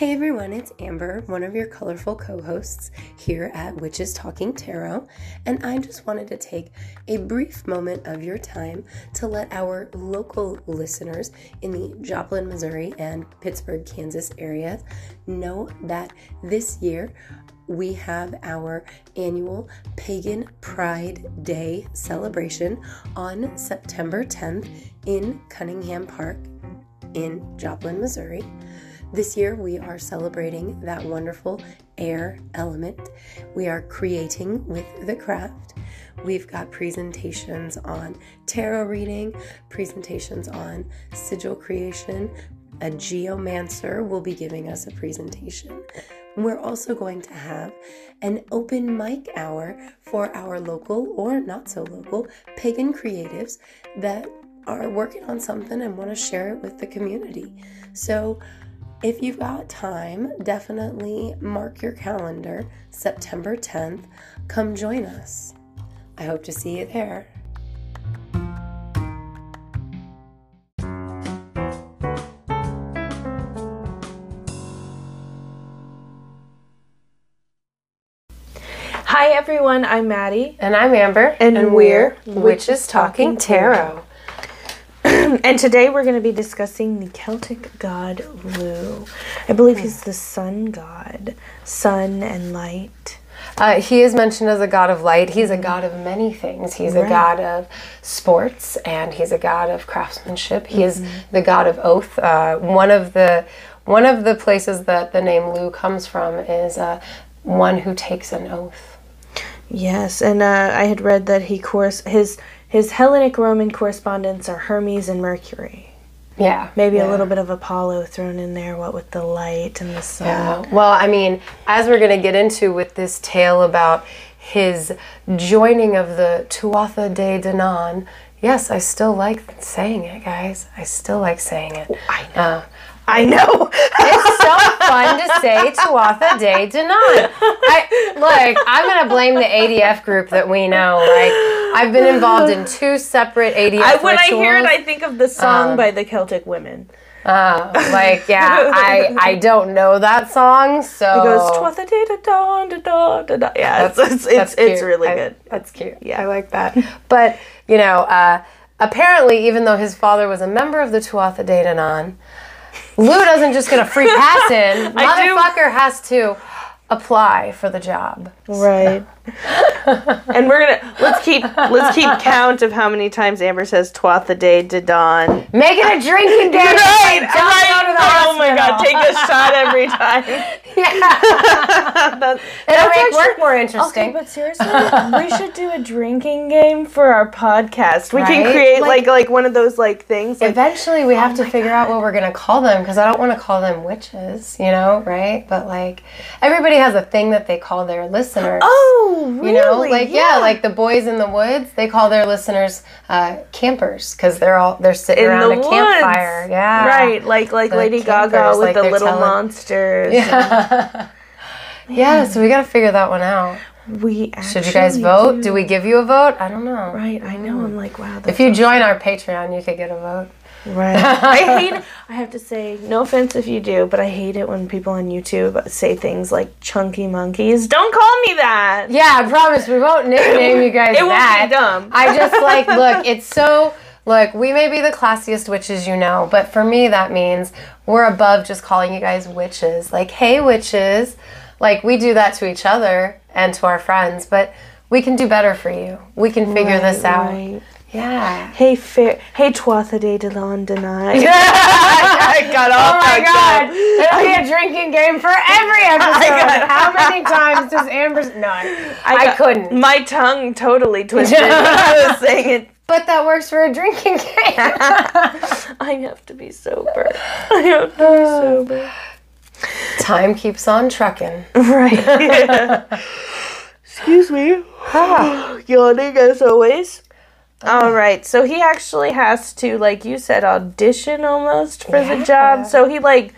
Hey everyone, it's Amber, one of your colorful co hosts here at Witches Talking Tarot, and I just wanted to take a brief moment of your time to let our local listeners in the Joplin, Missouri, and Pittsburg, Kansas areas know that this year we have our annual Pagan Pride Day celebration on September 10th in Cunningham Park in Joplin, Missouri. This year, we are celebrating that wonderful air element. We are creating with the craft. We've got presentations on tarot reading, presentations on sigil creation. A geomancer will be giving us a presentation. We're also going to have an open mic hour for our local or not so local pagan creatives that are working on something and want to share it with the community. So, if you've got time, definitely mark your calendar September 10th. Come join us. I hope to see you there. Hi everyone, I'm Maddie. And I'm Amber. And we're Witches Talking Tarot. and today we're going to be discussing the Celtic god Lugh. I believe he's the sun god, sun and light. Uh, he is mentioned as a god of light. He's a god of many things. He's a god of sports and he's a god of craftsmanship. He is the god of oath. Uh, one of the one of the places that the name Lugh comes from is uh, one who takes an oath. Yes, and uh, I had read that he course his his Hellenic Roman correspondents are Hermes and Mercury. Yeah, Maybe yeah. a little bit of Apollo thrown in there, what with the light and the sun. Yeah. Well, I mean, as we're going to get into with this tale about his joining of the Tuatha De Danann, yes, I still like saying it, guys. I still like saying it. I know. Uh, I know. it's so fun to say Tuatha De Danann. I like. I'm gonna blame the ADF group that we know. Like, I've been involved in two separate ADF I, when I hear it. I think of the song Um, by the Celtic women. Uh, like, yeah, I I don't know that song, so It goes "Twatha da da da da da da da." Yeah, it's it's it's, That's it's really I- good. That's cute. Yeah. I like that. But you know, uh, apparently, even though his father was a member of the Tuatha De Danann, Lugh doesn't just get a free pass in. I do- Motherfucker has to apply for the job. Right. and we're gonna let's keep let's keep count of how many times Amber says "Twatha day to dawn." Make it a drinking game. Right, right. to the Oh my god, take a shot every time. That's- It'll that's make work more interesting. Okay, but seriously, we should do a drinking game for our podcast. We can create Like- like like one of those like things. Like, Eventually, we have oh to Oh my figure out what we're gonna call them because I don't want to call them witches, you know, right? But like, everybody has a thing that they call their listeners. oh, really? You know, like yeah. like the boys in the woods, they call their listeners uh, campers because they're all they're sitting in around the a woods. campfire. Yeah, Right, like like The Lady Gaga with like the little telling- monsters. Yeah. yeah, so we got to figure that one out. We Should you guys vote? do. Do we give you a vote? I don't know. Right, I know. I'm like, wow. If you join our Patreon, you could get a vote. Right. I hate it. I have to say, no offense if you do, but I hate it when people on YouTube say things like chunky monkeys. Don't call me that. Yeah, I promise we won't nickname you guys It won't be dumb. I just like look, it's so look, we may be the classiest witches you know, but for me that means we're above just calling you guys witches. Like, hey witches. Like we do that to each other and to our friends, but we can do better for you. We can figure this out. right. Yeah. Hey, fair. Hey, Twatha de de London. I got Oh my god, it'll be a drinking game for every episode. got- How many times does Amber? No, I, got- couldn't. My tongue totally twisted. when I was saying it. But that works for a drinking game. I have to be sober. I have to be sober. Time keeps on trucking. Right. Excuse me. Ah. Yawning as always. All right. So he actually has to, like you said, audition almost for the job. So he like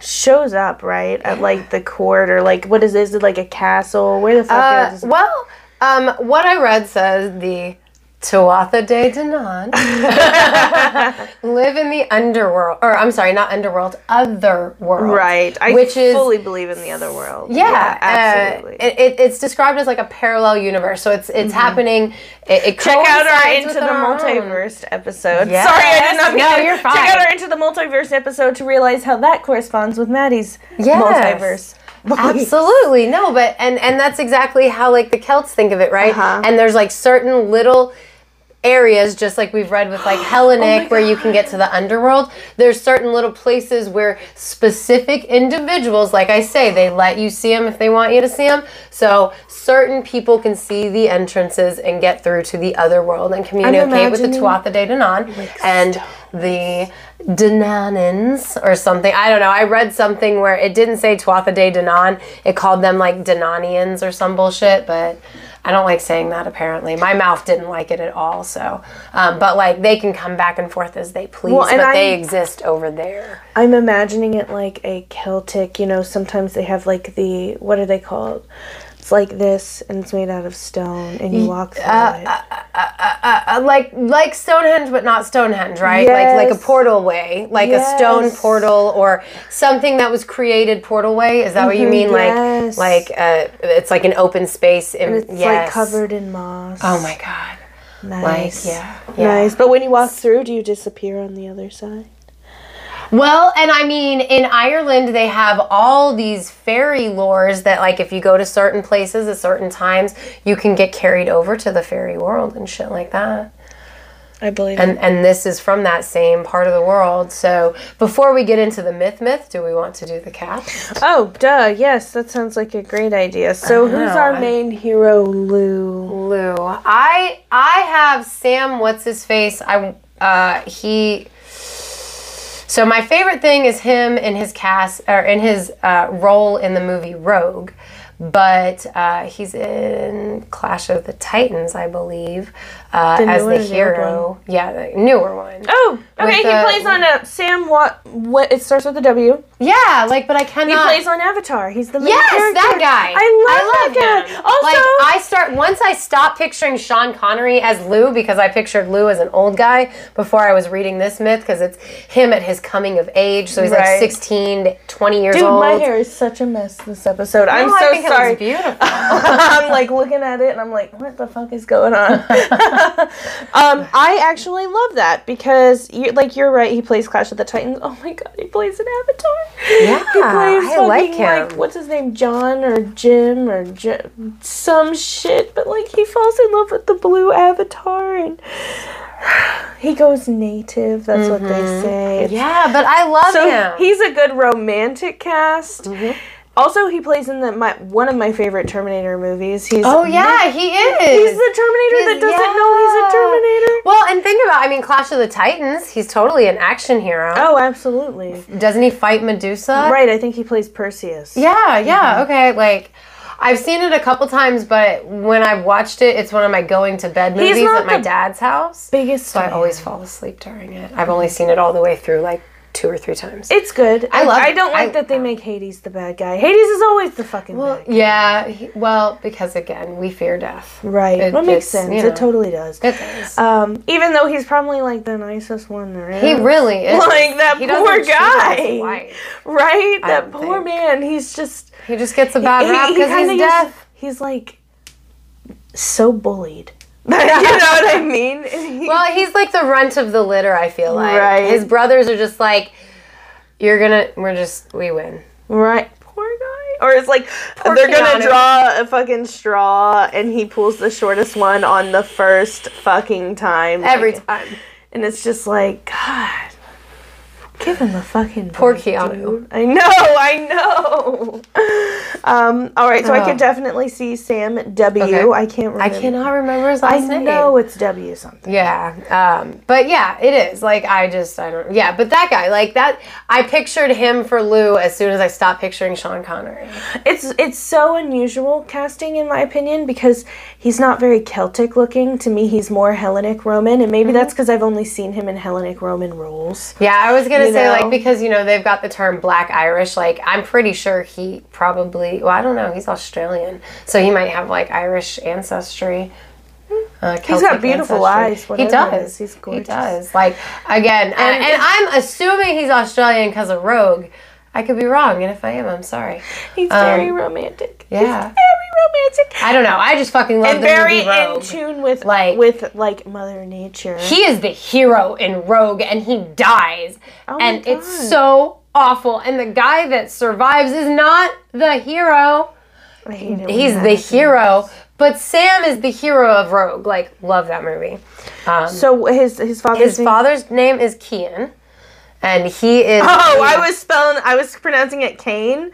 shows up right at like the court or like what is this? Is it like a castle? Where the fuck Uh, is? This? Well, um, what I read says the Tuatha De Danann live in the underworld, or I'm sorry, not underworld, other world. Right. I which is fully believe in the other world. yeah, uh, absolutely. Mm-hmm. it, it- it's described as like a parallel universe, so it's it's happening. It, it Check out our Into the our own. Multiverse episode. Yes. Sorry, I did not mean No, to- you're fine. Check out our Into the Multiverse episode to realize how that corresponds with Maddie's Yes. multiverse. Absolutely. No, but and and that's exactly how like the Celts think of it, right? Uh-huh. And there's like certain little areas just like we've read with like Hellenic where you can get to the underworld. There's certain little places where specific individuals, like I say, they let you see them if they want you to see them. So certain people can see the entrances and get through to the other world and communicate with the Tuatha De Danann and the Dananins or something. I don't know. I read something where it didn't say Tuatha De Danann. It called them like Dananians or some bullshit, but I don't like saying that apparently. My mouth didn't like it at all, so. Um, but like they can come back and forth as they please, Well, but they I'm- exist over there. I'm imagining it like a Celtic, you know, sometimes they have like the, what are they called? It's like this and it's made out of stone and you mm. walk through uh, it. Uh, uh, uh, like like Stonehenge, but not Stonehenge, right? Like like a portal way, like a stone portal or something that was created portal way. Is that what you mm-hmm, mean? yes. Like like uh, it's like an open space. In, It's yes. like covered in moss. Oh my god. nice. Like yeah, yeah. Nice. But when you walk through, do you disappear on the other side? Well, and I mean, in Ireland, they have all these fairy lores that, like, if you go to certain places at certain times, you can get carried over to the fairy world and shit like that. I believe And and this is from that same part of the world. So before we get into the myth, myth, do we want to do the cat? Oh, duh. Yes, that sounds like a great idea. So, who's know, our main hero, Lugh? Lugh, I I have Sam. What's his face? I uh he. So my favorite thing is him in his cast or in his uh, role in the movie Rogue, but uh, he's in Clash of the Titans, I believe, uh, The as the or the hero. Yeah, the newer one. Oh, okay. With he the- plays on a Sam. What? What? It starts with a W. Yeah, like, but I cannot. He plays on Avatar. He's the main Yes, character. that guy. I love, that him. Also, like I start once I stop picturing Sean Connery as Lugh because I pictured Lugh as an old guy before I was reading this myth because it's him at his coming of age. So he's like Right. 16, to 20 years dude, old. Dude, my hair is such a mess this episode. I'm No, I so think sorry. It beautiful. I'm like looking at it and I'm like, what the fuck is going on? um, I actually love that because, you, like, you're right. He plays Clash of the Titans. Oh my god, he plays an Avatar. Yeah, he plays I fucking, like, him. what's his name, John or Jim or J- some shit. But like, he falls in love with the blue Avatar and he goes native. That's what they say. It's- yeah, but I love so him. he's a good romantic cast. Mm-hmm. Also, he plays in the my one of my favorite Terminator movies. He's oh yeah, he is. He's the Terminator that doesn't know he's a. Terminator. Well, and think about, I mean, Clash of the Titans. He's totally an action hero. Oh, absolutely. Doesn't he fight Medusa? Right, I think he plays Perseus. Yeah, yeah, okay. Like, I've seen it a couple times, but when I've watched it, it's one of my going to bed He's movies at my dad's house. Biggest So I always fall asleep during it. I've only seen it all the way through, like two or three times. It's good. I I, love I don't like I- that they make Hades the bad guy. Hades is always the fucking well, bad guy. yeah, he- well, because again, we fear death. Right. It- that makes sense. you know. It totally does. It does. Um, even though he's probably like the nicest one there is. he really is. Like that He poor cheat on his guy. Right? I That poor think. man. He's just He just gets a bad he- rap because kinda he's deaf. He's like so bullied. you know what I mean? He- Well, he's like the runt of the litter. I feel like Right. his brothers are just like, you're gonna. We're just we win. right. Poor guy. Or it's like they're gonna draw a fucking straw and he pulls the shortest one on the first fucking time. Every Like, time. And it's just like, God. Give him a fucking Poor break, Keanu. dude. I know, I know. Um, all right, so I Oh. could definitely see Sam W. Okay. I can't remember. I cannot remember his I last name. I know it's W something. Yeah, um, but yeah, it is. Like I just, I don't. Yeah, but that guy, like that, I pictured him for Lugh as soon as I stopped picturing Sean Connery. It's it's so unusual casting in my opinion because he's not very Celtic looking. To me, he's more Hellenic Roman, and maybe that's because I've only seen him in Hellenic Roman roles. Yeah, I was gonna say know? like because you know they've got the term Black Irish. Like I'm pretty sure he probably. Well, I don't know. He's Australian, so he might have like Irish ancestry. Uh, He's got beautiful ancestry. eyes. He does. He's He does. Like again, and, and, And- I'm assuming he's Australian because of Rogue. I could be wrong, and if I am, I'm sorry. He's Um, very romantic. yeah. He's romantic. I don't know. I just fucking love and the very movie Rogue. in tune with Like- with like Mother Nature. he is the hero in Rogue, and he dies, Oh my and it's so awful. And the guy that survives is not the hero. I hate it He's the hero, but Sam is the hero of Rogue. Like, love that movie. Um, So his his father's his name- father's name is Kian, and he is. Oh, I was spelling. I was pronouncing it Kane,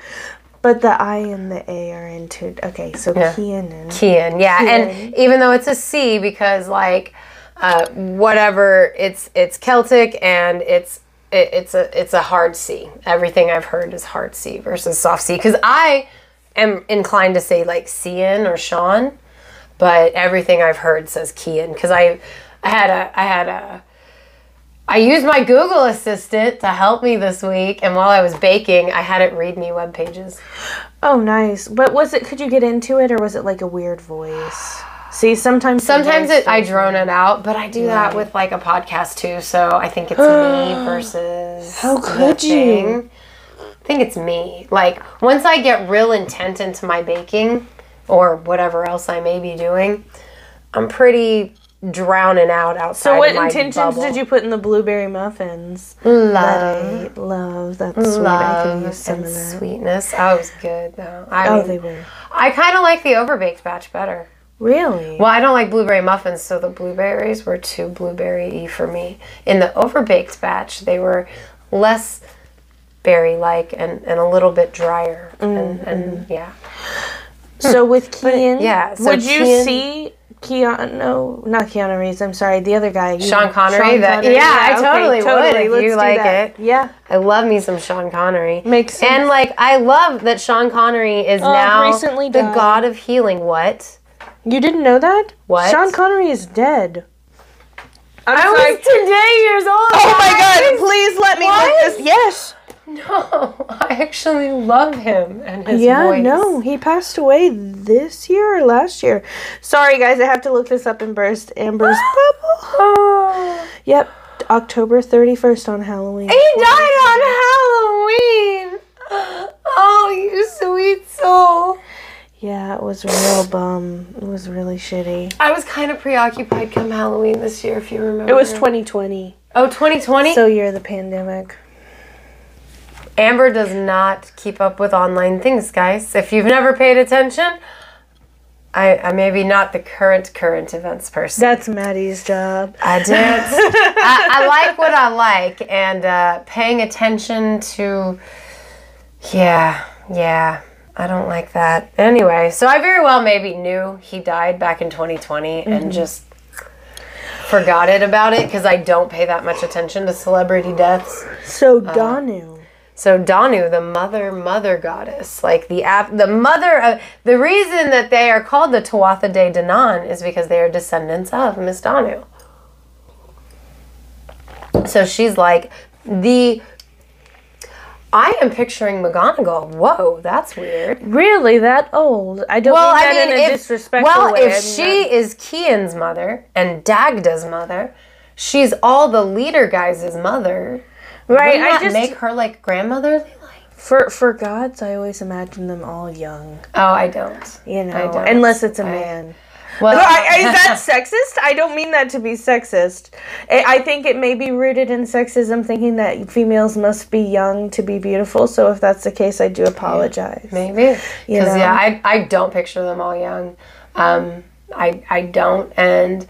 but the I and the A are into. Okay, so Yeah. Keenan. Kian, yeah, Kian. and even though it's a C, because like uh, whatever, it's it's Celtic and it's it, it's a it's a hard C. Everything I've heard is hard C versus soft C. Because I am inclined to say like Cian or Sean, but everything I've heard says Kian. Because I I had a I had a I used my Google Assistant to help me this week, and while I was baking, I had it read me web pages. Oh, nice. But was it? Could you get into it, or was it like a weird voice? See, sometimes Sometimes it, I drone it out, but I do that with like a podcast too. So I think it's me versus. How could you? I think it's me. Like once I get real intent into my baking or whatever else I may be doing, I'm pretty drowning out outside. So, what intentions bubble. did you put in the blueberry muffins? love? That I love. That's sweet. I Love use some and of that. sweetness. Oh, it was good though. I Oh, mean, they were I kind of like the overbaked batch better. really. Well, I don't like blueberry muffins, so the blueberries were too blueberry-y for me. In the overbaked batch, they were less berry-like and, and a little bit drier. And, and mm-hmm. yeah. So with Keanu, yeah, so would you Keanu- see Keanu? Not Keanu Reeves. I'm sorry, the other guy. You- Sean Connery, that- yeah, I totally would if you do like that. it. Yeah, I love me some Sean Connery. Makes sense. And like I love that Sean Connery is oh, now recently the died. god of healing. What? you didn't know that? What? Sean Connery is dead. I'm I sorry. was today years old. Oh my god! Please let me What? look this. Yes. No, I actually love him and his yeah. voice. No, he passed away this year or last year. Sorry, guys. I have to look this up in burst. Amber's bubble. Yep. October 31st on Halloween. He died on Halloween. Oh, you sweet soul. Yeah, it was real bum. It was really shitty. I was kind of preoccupied come Halloween this year, if you remember. It was 2020. Oh, 2020? So year of the pandemic. Amber does not keep up with online things, guys. If you've never paid attention, I, I maybe not the current current events person. That's Maddie's job. I did. I, I like what I like, and uh, paying attention to, yeah, yeah, I don't like that. Anyway, so I very well maybe knew he died back in 2020 and just forgot it about it because I don't pay that much attention to celebrity deaths. So Danu. So Danu, the mother, mother goddess, like the the mother of the reason that they are called the Tuatha De Danann is because they are descendants of Miss Danu. So she's like the. I am picturing McGonagall. Whoa, that's weird. Really that old? I don't Well, mean I mean, if, well, way. if I mean she is Kian's mother and Dagda's mother, she's all the leader guys' mother. Right, Wouldn't I just make her like grandmotherly? For for gods, I always imagine them all young. oh, I don't. You know, don't. unless it's a I- man. Well, I, I- is that sexist? I don't mean that to be sexist. I, I think it may be rooted in sexism, thinking that females must be young to be beautiful. So if that's the case, I do apologize. Maybe. Because, yeah, I, I don't picture them all young. Um, I, I don't. And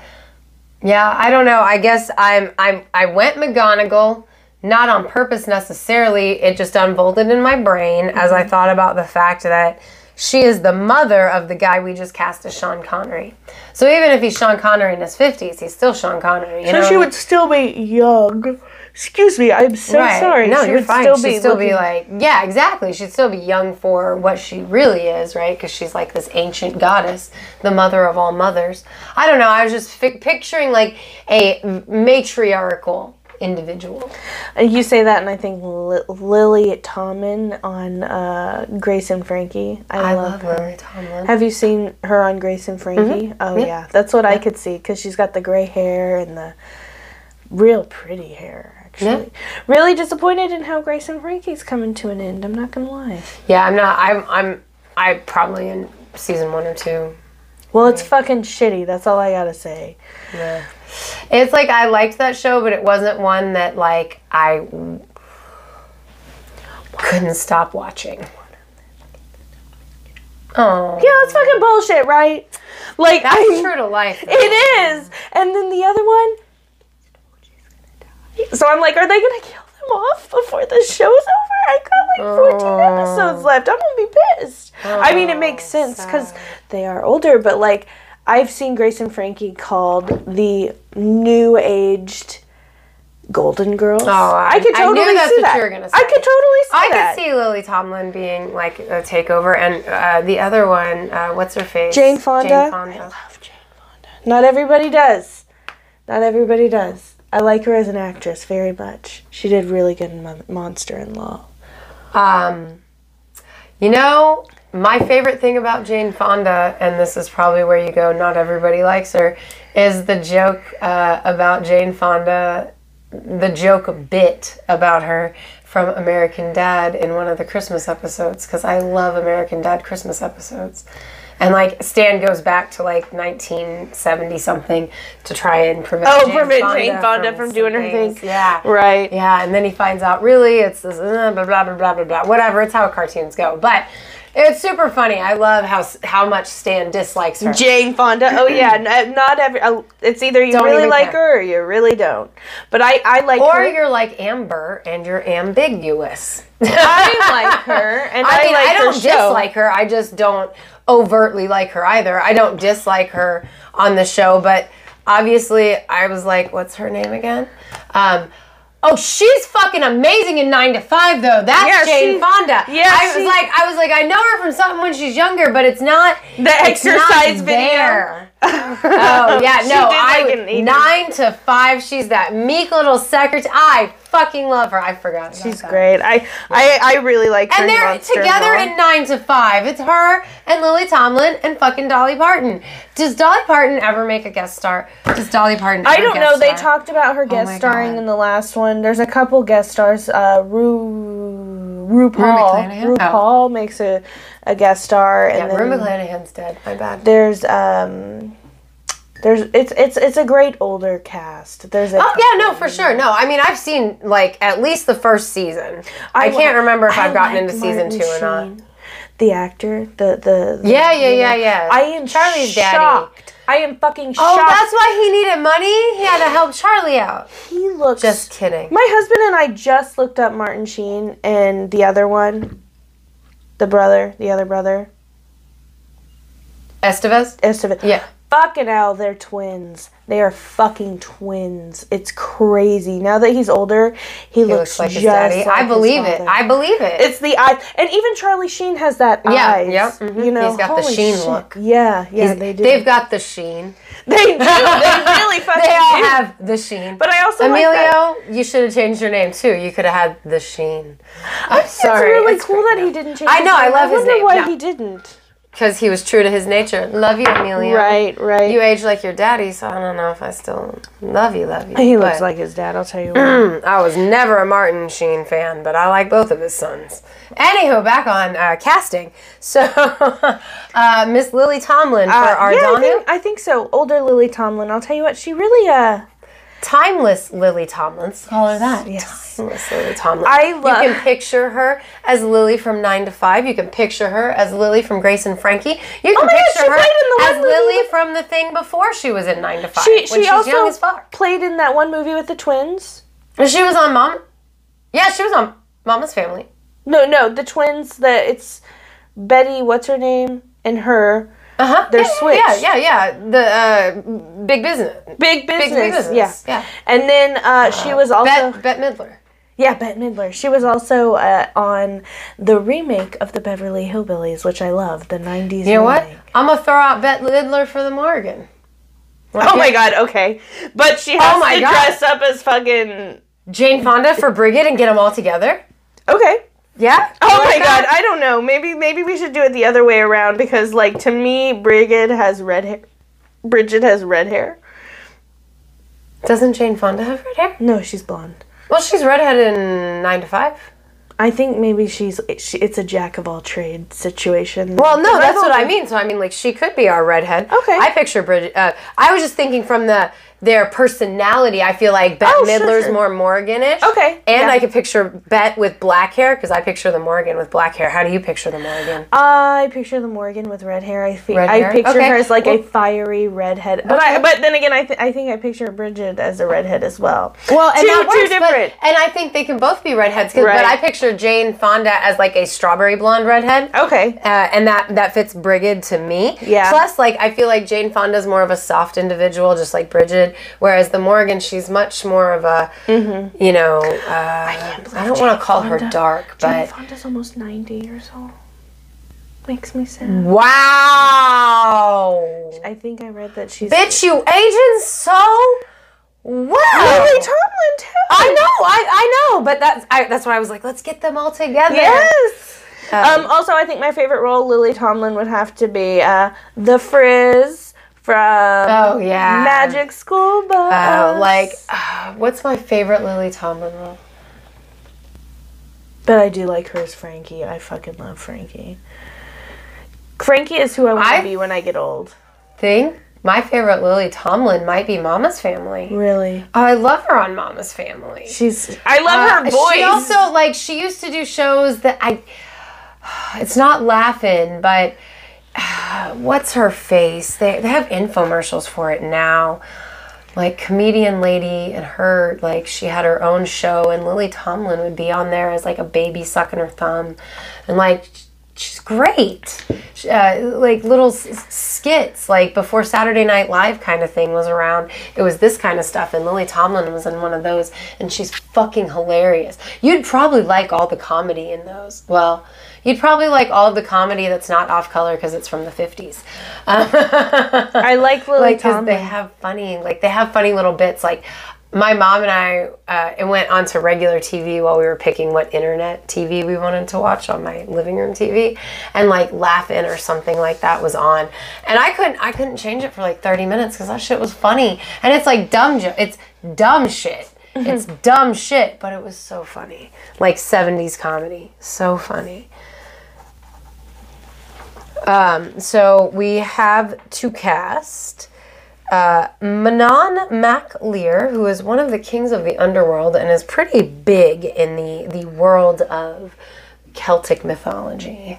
yeah, I don't know. I guess I'm, I'm, I went McGonagall, not on purpose necessarily. It just unfolded in my brain as Mm-hmm. I thought about the fact that she is the mother of the guy we just cast as Sean Connery. So even if he's Sean Connery in his 50s, he's still Sean Connery. You So know she would still be young. Excuse me, I'm so Right. sorry. No, she you're fine. still She'd be still be like, yeah, exactly. She'd still be young for what she really is, right? Because she's like this ancient goddess, the mother of all mothers. I don't know. I was just fi- picturing like a matriarchal individual. And you say that, and I think Li- Lily Tomlin on uh, Grace and Frankie. I, I love, love her. Tomlin. Have you seen her on Grace and Frankie? Oh yeah. that's what I could see because she's got the gray hair and the real pretty hair. Actually, really disappointed in how Grace and Frankie's coming to an end. I'm not gonna lie. Yeah, I'm not. I'm. I'm. I probably in season one or two. Well, it's fucking shitty. That's all I gotta say. Yeah. It's like I liked that show, but it wasn't one that like I couldn't stop watching. Oh, Yeah, that's fucking bullshit, right? Like that's I, true to life. though. It is. And then the other one. So I'm like, are they gonna kill them off before the show's over? I got like 14 Oh. episodes left. I'm gonna be pissed. I mean, it makes sense because they are older, but like, I've seen Grace and Frankie called the new aged Golden Girls. Oh, I- I could I totally that's see what that. you were gonna I could totally see that. I that. could see Lily Tomlin being like a takeover, and uh, the other one, uh, what's her face? Jane Fonda. Jane Fonda. I love Jane Fonda. Not everybody does. Not everybody does. I like her as an actress very much. She did really good in Mon- Monster in Law. Um, you know, my favorite thing about Jane Fonda, and this is probably where you go, not everybody likes her, is the joke uh, about Jane Fonda, the joke bit about her from American Dad in one of the Christmas episodes, because I love American Dad Christmas episodes. And like Stan goes back to like 1970 something to try and prevent Oh, prevent Jane Fonda from some doing her things. thing. Yeah, Right. yeah, and then he finds out really it's this uh, blah blah blah blah blah blah whatever. It's how cartoons go, but it's super funny. I love how how much Stan dislikes her. Jane Fonda. Oh yeah, not every. Uh, it's either you Don't really like care. her or you really don't. But I, I like or her. you're like Amber and you're ambiguous. I like her, and I, I mean, like I don't dislike her. I just don't overtly like her either. I don't dislike her on the show, but obviously, I was like, what's her name again? Um, oh, she's fucking amazing in Nine to Five, though. That's Yeah, Jane she- Fonda. yeah, I was like, I was like, I know her from something when she's younger, but it's not The it's not exercise video. there. Oh yeah, no, I like, nine to five. She's that meek little secretary. I fucking love her. I forgot. About She's that. great. I, I, I really like her. And they're together in nine to five. It's her and Lily Tomlin and fucking Dolly Parton. Does Dolly Parton ever make a guest star? Does Dolly Parton? I don't know. They talked about her guest my starring God. in the last one. There's a couple guest stars. Uh, Ru, RuPaul. RuPaul makes a, a guest star, and Yeah, then Rue McClanahan's dead. My bad. there's um, there's it's it's it's a great older cast. There's a Oh yeah, no, for sure. No, I mean I've seen like at least the first season. I, li- can't remember if I I've gotten like into season Martin two or not. The actor, the the, the Yeah, yeah, yeah, yeah. I am Charlie's daddy. shocked. I am fucking shocked. Oh, that's why he needed money. He had to help Charlie out. he looks. Just kidding. My husband and I just looked up Martin Sheen and the other one, the brother, the other brother, Estevez. Esteban. Yeah. Fucking hell, they're twins. They are fucking twins. It's crazy. Now that he's older, he, He looks, looks like his daddy. like I believe it. I believe it. It's the eye, and even Charlie Sheen has that Yeah, eyes. yep, mhm. You know, He's got the Sheen shit. look. Yeah, yeah, He's- they do. They've got the sheen. they do. They really fucking They all do. Have the sheen. But I also like that. Emilio, you should have changed your name too. You could have had the sheen. I'm sorry. It's really It's cool that he didn't change. I know, I love his name, why yeah. he didn't. because he was true to his nature. Love you, Emilio. Right, right. You age like your daddy, so I don't know if I still love you. Love you. he looks like his dad. I'll tell you. what. I was never a Martin Sheen fan, but I like both of his sons. Anywho, back on uh, casting. So, uh, Miss Lily Tomlin for Uh, yeah, I think, I think so. Older Lily Tomlin. I'll tell you what. She really uh. Timeless Lily Tomlin. Let's call her that. Yes. Timeless Lily Tomlin. I love- You can picture her as Lily from Nine to Five. You can picture her as Lily from Grace and Frankie. You oh can Oh my God, picture she her played in the as Lily with- from the thing before she was in Nine to Five. She when she also young as played in that one movie with the twins. She was on Mom. Yeah, she was on Mama's Family. No, no, the twins. That it's Betty. What's her name? And her. Uh huh. They're yeah, switched. Yeah, yeah, yeah. The uh, big business. Big business. Big business. Yeah. Yeah. And then uh, she was also Bet, Bette Midler. yeah Bette Midler. She was also uh, on the remake of the Beverly Hillbillies, which I love. The '90s. You know what? I'm gonna throw out Bette Midler for the Morrigan. Oh my god, okay. But she has Oh my to God. dress up as fucking Jane Fonda for Brigid and get them all together? Okay. Yeah. Oh my god, I don't know. Maybe maybe we should do it the other way around because like to me Brigid has red hair. Bridget has red hair. Doesn't Jane Fonda have red hair? No, she's blonde. Well, she's redhead in Nine to Five. I think maybe she's she, it's a jack of all trades situation. Well, no, that's what I mean. So I mean, like she could be our redhead. Okay. I picture Bridget. Uh, I was just thinking from the their personality. I feel like Bette Oh, Midler's sure. more Morganish. Okay, And yeah. I could picture Bette with black hair because I picture the Morrigan with black hair. How do you picture the Morrigan? I picture the Morrigan with red hair. I fe- Red I hair? picture Okay. her as like Well- a fiery redhead. But I but then again I th- I think I picture Bridget as a redhead as well. Well, and two, that two works, but- different. and I think they can both be redheads. Right. But I picture Jane Fonda as like a strawberry blonde redhead. Okay. Uh, and that that fits Brigid to me. Yeah. Plus, like I feel like Jane Fonda's more of a soft individual, just like Bridget. Whereas the Morrigan, she's much more of a, you know, uh, I, don't want to call her Fonda- dark, Jane but Fonda's almost ninety years old. Makes me sad. wow, I think I read that she's bitch, you aging so well. Lily Tomlin too. I know, I, I know, but that's I, that's why I was like, let's get them all together. Yes. Um, also, I think my favorite role, Lily Tomlin, would have to be uh, the Frizz from Oh, yeah. Magic School Bus. Oh, like, uh, what's my favorite Lily Tomlin role? but I do like her as Frankie. I fucking love Frankie. Frankie is who I want to be when I get old. Thing, my favorite Lily Tomlin might be Mama's Family. Really, Oh, I love her on Mama's Family. she's. I love her Uh, voice. She also like she used to do shows that I. It's not laughing, but uh, what's her face? They they have infomercials for it now. Like comedian lady and her like she had her own show and Lily Tomlin would be on there as like a baby sucking her thumb, and like she's great. Uh, like little skits like before Saturday Night Live kind of thing was around. It was this kind of stuff, and Lily Tomlin was in one of those, and she's fucking hilarious. You'd probably like all the comedy in those. Well, you'd probably like all of the comedy that's not off color because it's from the fifties. I like Lily like Tomlin. they have funny like they have funny little bits like my mom and I uh, it went onto regular TV while we were picking what internet TV we wanted to watch on my living room TV, and like Laugh-In or something like that was on, and I couldn't I couldn't change it for like thirty minutes because that shit was funny, and it's like dumb jo- it's dumb shit. It's dumb shit, but it was so funny. Like 70s comedy. So funny. Um, so we have to cast uh, Manannan mac Lir, who is one of the kings of the underworld and is pretty big in the, the world of Celtic mythology.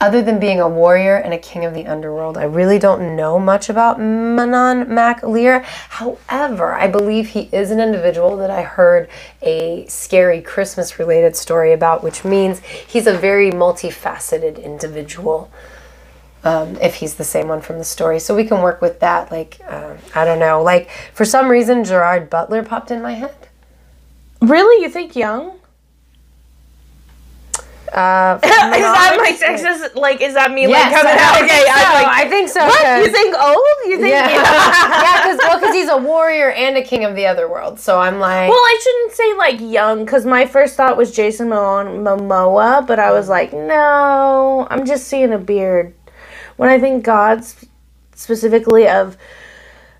Other than being a warrior and a king of the underworld, I really don't know much about Manannan mac Lir. However, I believe he is an individual that I heard a scary Christmas related story about, which means he's a very multifaceted individual um, if he's the same one from the story. So we can work with that. Like, uh, I don't know. Like, for some reason, Gerard Butler popped in my head. really, you think young? Uh, is that my sexist? Like, is that me Yes, like coming I out? Okay, so. Like, I think so. what? 'cause- You think old? You think? Yeah, yeah, because well, because he's a warrior and a king of the other world. So I'm like, Well, I shouldn't say like young because my first thought was Jason Momoa, Momoa, but I was like, no, I'm just seeing a beard. When I think gods, specifically of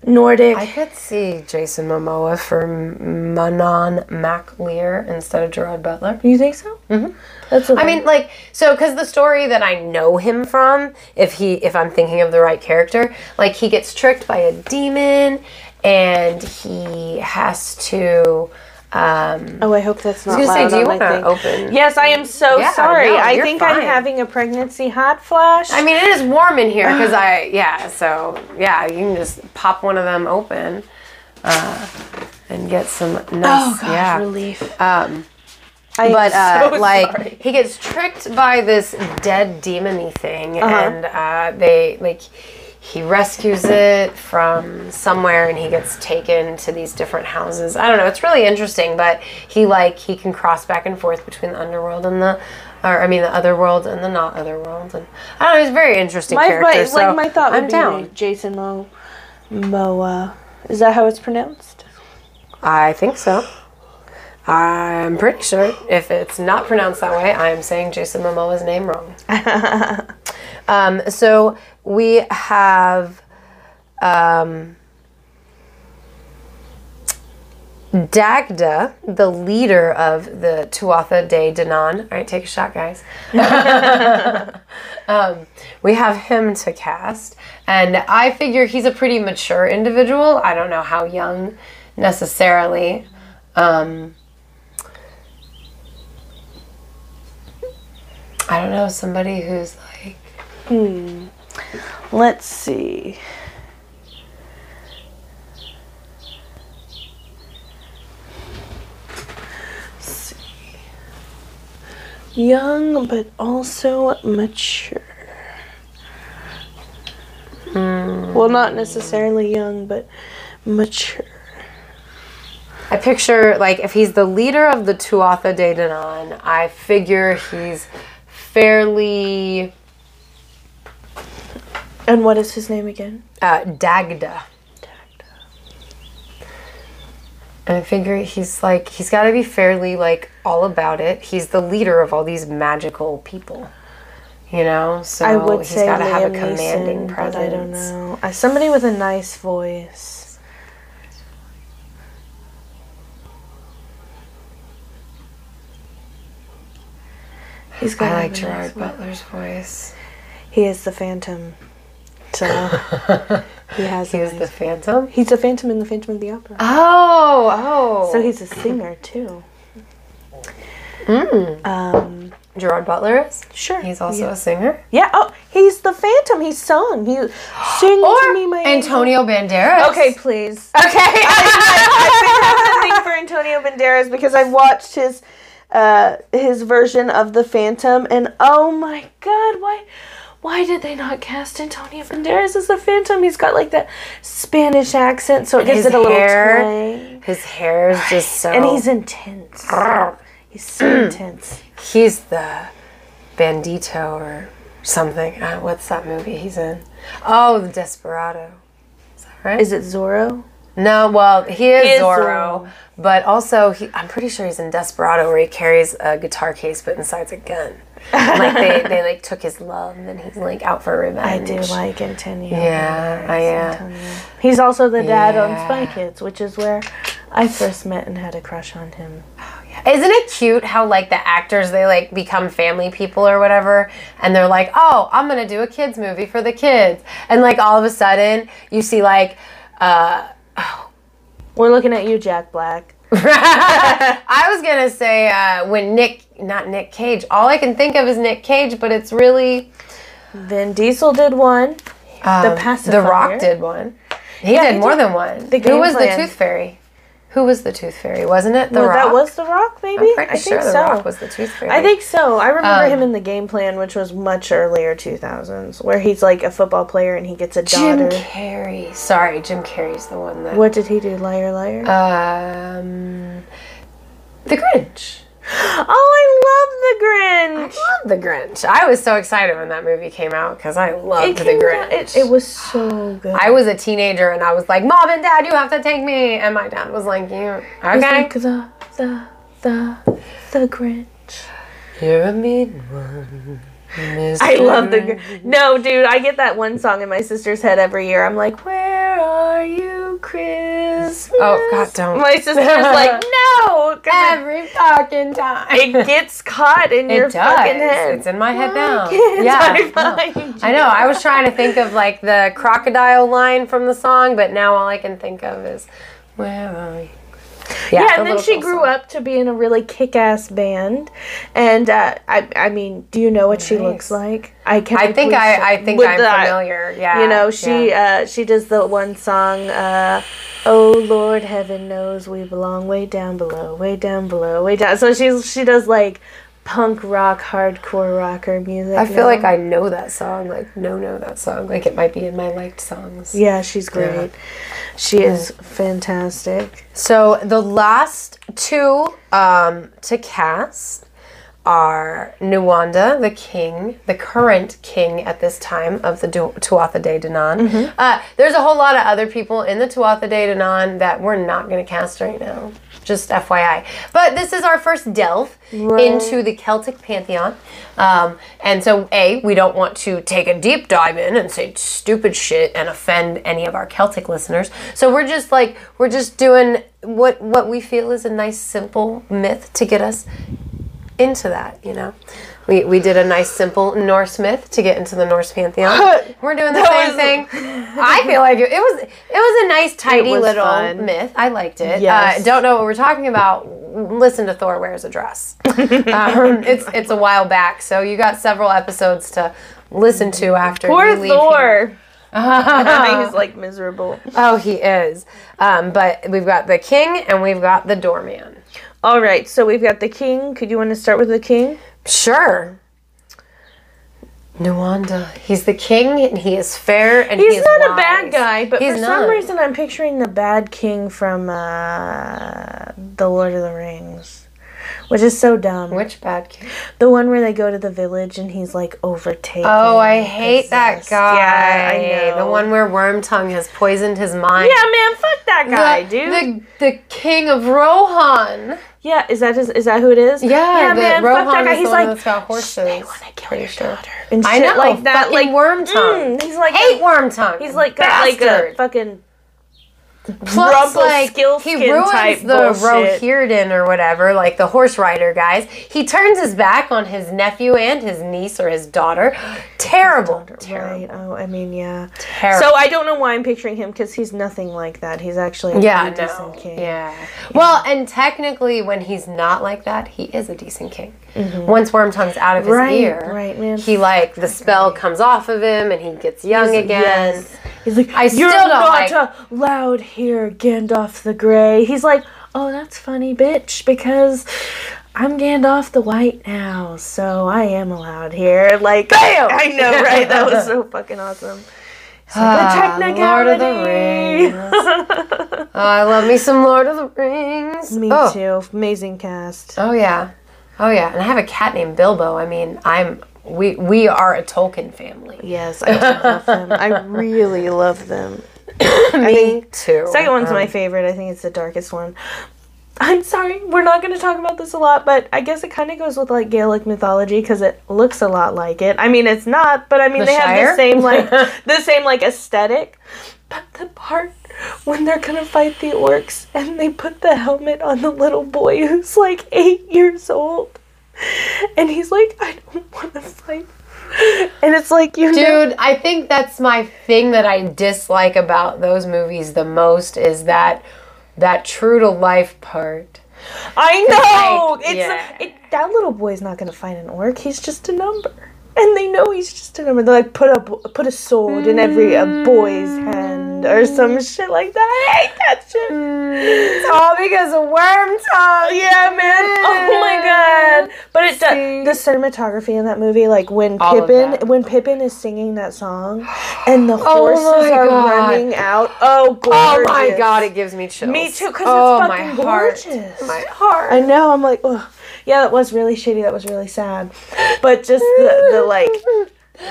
Nordic, I could see Jason Momoa for Manon MacLear instead of Gerard Butler. you think so? Mm-hmm. That's what I mean, like, so because the story that I know him from, if he, if I'm thinking of the right character, like he gets tricked by a demon, and he has to. Um, Oh, I hope that's not I was gonna say, do you want to open? Yes, I am so Yeah, sorry. no, I you're think I'm having a pregnancy hot flash. I mean, it is warm in here because I, yeah. So yeah, you can just pop one of them open, uh, and get some nice, oh gosh, yeah. relief. Um, I but uh, so like sorry. he gets tricked by this dead demony thing Uh-huh. and uh, they like he rescues it from somewhere and he gets taken to these different houses i don't know it's really interesting but he like he can cross back and forth between the underworld and the or i mean the other world and the not other world and i don't know he's a very interesting my, character my, so like my thought would i'm be down Jason Mo, Moa. Is that how it's pronounced? I think so. I'm pretty sure. If it's not pronounced that way, I am saying Jason Momoa's name wrong. um, so we have um, Dagda, the leader of the Tuatha De Danann. All right, take a shot, guys. um, we have him to cast, and I figure he's a pretty mature individual. I don't know how young necessarily. Um, I don't know, somebody who's like. Hmm. Let's see. young but also mature. Mm. Well, not necessarily young, but mature. I picture like if he's the leader of the Tuatha De Danann, I figure he's fairly. And what is his name again? Uh, Dagda. Dagda. And I figure he's like he's got to be fairly like all about it. He's the leader of all these magical people. You know, so I would he's got to have a commanding Neeson, presence. I don't know. Uh, somebody with a nice voice. He's got. I like Gerard. Butler's voice. He is the Phantom. So he has. a He is the Phantom. He's the Phantom in the Phantom of the Opera. Oh, oh. So he's a singer too. Mm. Um, Gerard Butler is. sure. He's also yeah. a singer. Yeah. Oh, he's the Phantom. He sung. He sing to me, my angel. Antonio Banderas. Okay, please. Okay. I picked up the thing for Antonio Banderas because I've watched his uh, his version of the Phantom, and oh my God, why? Why did they not cast Antonio Banderas as the Phantom? He's got like that Spanish accent, so it gives it a little hair, twang. His hair is just so. And he's intense. He's so intense. He's the Bandito or something. Uh, what's that movie he's in? Oh, the Desperado. Is that right? Is it Zorro? no, well, he is, He is Zorro, Zorro. But also he, I'm pretty sure he's in Desperado where he carries a guitar case but inside's a gun. Like they, they like took his love and he's like out for revenge. I do like Antonio. Yeah, I, uh, Antonio. He's also the dad on Spy Kids, which is where I first met and had a crush on him. Isn't it cute how like the actors they like become family people or whatever and they're like, "Oh, I'm going to do a kids movie for the kids." And like all of a sudden, you see like uh We're looking at you, Jack Black. I was going to say uh when Nick not Nick Cage. All I can think of is Nick Cage, but it's really Vin Diesel did one. um, The pacifier. Rock did one. He Yeah, did he more did than one. the Who was plan. the Tooth Fairy? Who was the Tooth Fairy? Wasn't it The Rock? that was The Rock, maybe? I'm pretty I sure think The so. Rock was the Tooth Fairy. I think so. I remember Um, him in the game plan, which was much earlier 2000s, where he's like a football player and he gets a Jim daughter. Carrey. Sorry, Jim Carrey's the one that What did he do? Liar, liar. Um, The Grinch. Oh, I love the Grinch. I love The Grinch. I was so excited when that movie came out because I loved The Grinch. out- it, it was so good. I was a teenager and I was like, Mom and Dad, you have to take me. And my dad was like, You okay? like the the the the Grinch. You're a mean one. I love the No, dude, I get that one song in my sister's head every year. I'm like, Where are you, Christmas? Oh, God, don't. My sister's like, No, it- Every fucking time. it gets caught in your It fucking head. It's in my head now. can't Yeah. I no. I know. I was trying to think of like the crocodile line from the song, but now all I can think of is where are you? Yeah, the and then she grew song. up to be in a really kick-ass band, and uh, I, I mean, do you know what she looks like? I can. I think I, I think I'm the- familiar. Yeah. You know, she yeah. uh, she does the one song. Uh, oh Lord, heaven knows we belong way down below, way down below, way down. So she's she does like punk rock, hardcore rocker music. I feel like. I know that song. Like no, know that song. Like it might be in my liked songs. Yeah, she's great. She is fantastic. So the last two um, to cast are Nuada, the king, the current king at this time of the Du- Tuatha De Danann. Mm-hmm. Uh, there's a whole lot of other people in the Tuatha De Danann that we're not going to cast right now. Just FYI. But this is our first delve into the Celtic pantheon. Um, and so, A, we don't want to take a deep dive in and say stupid shit and offend any of our Celtic listeners. So we're just like, we're just doing what, what we feel is a nice, simple myth to get us into that, you know. We, we did a nice simple Norse myth to get into the Norse pantheon. We're doing the same thing. I feel like it, it was it was a nice tidy little fun. myth. I liked it. Yes. Uh, don't know what we're talking about. Listen to Thor wears a dress. um, it's it's a while back, so you got several episodes to listen to after Poor leave here. Thor. He's like miserable. Oh, he is. Um, but we've got the king and we've got the doorman. All right, so we've got the king. Could you want to start with the king? Sure. Nuada. He's the king and he is fair and He's he is not a bad guy, but He's for not. some reason I'm picturing the bad king from uh, The Lord of the Rings, which is so dumb. Which bad king? The one where they go to the village and he's like overtaken. Oh, I hate that guy. Yeah, I know. The one where Wormtongue has poisoned his mind. Yeah, man, fuck that guy, the, dude. The, the king of Rohan. Yeah, is that his, is that who it is? Yeah, yeah, the man, Rohan fuck that guy. He's like, that's got horses. they want to kill your sure. daughter and I know, like that. Like Wormtongue. mm, he's like Hate a, Wormtongue. he's like got like a fucking Plus, like, he ruins the bullshit. Rohirrim or whatever, like the horse rider guys. He turns his back on his nephew and his niece or his daughter. Terrible. Terrible. Right. Oh, I mean, yeah. Terrible. So I don't know why I'm picturing him because he's nothing like that. He's actually a yeah, no. decent king. Yeah. Well, and technically, when he's not like that, he is a decent king. Once Worm Tongue's out of his Mm-hmm. Right, ear, right, man. he like the spell comes off of him and he gets young again. Yes. He's like, I you're still don't not like- allowed here, Gandalf the Grey. He's like, oh, that's funny, bitch, because I'm Gandalf the White now, so I am allowed here. Like, Bam! I know, right? That was so fucking awesome. He's like, Ah, Lord of the. Rings. Oh, I love me some Lord of the Rings. Me oh. too. Amazing cast. Oh yeah, oh yeah, and I have a cat named Bilbo. I mean, I'm we we are a Tolkien family. Yes, I love them. I really love them. Me too. Second one's Um, my favorite. I think it's the darkest one. I'm sorry, we're not going to talk about this a lot, but I guess it kind of goes with like Gaelic mythology because it looks a lot like it. I mean, it's not, but I mean The they have the same like the same like aesthetic. But the part when they're gonna fight the orcs and they put the helmet on the little boy who's like eight years old, and he's like, I don't want to fight. And it's like you know, Dude, I think that's my thing that I dislike about those movies the most is that that true to life part. I know. like, it's yeah. it, that little boy's not gonna fight an orc. He's just a number, and they know he's just a number. They like put a put a sword in every a boy's mm. hand or some shit like that. I hate that shit. It's mm. all because of worm Wormtongue. Yeah, man. Oh my mm. god. But it See? does the cinematography in that movie, like when All Pippin when Pippin is singing that song, and the Oh horses my are God. running out. Oh, Oh my god, it gives me chills. Me too, 'cause it's oh, fucking my heart. gorgeous. My heart. I know. I'm like, oh, yeah, that was really shitty. That was really sad. But just the, the like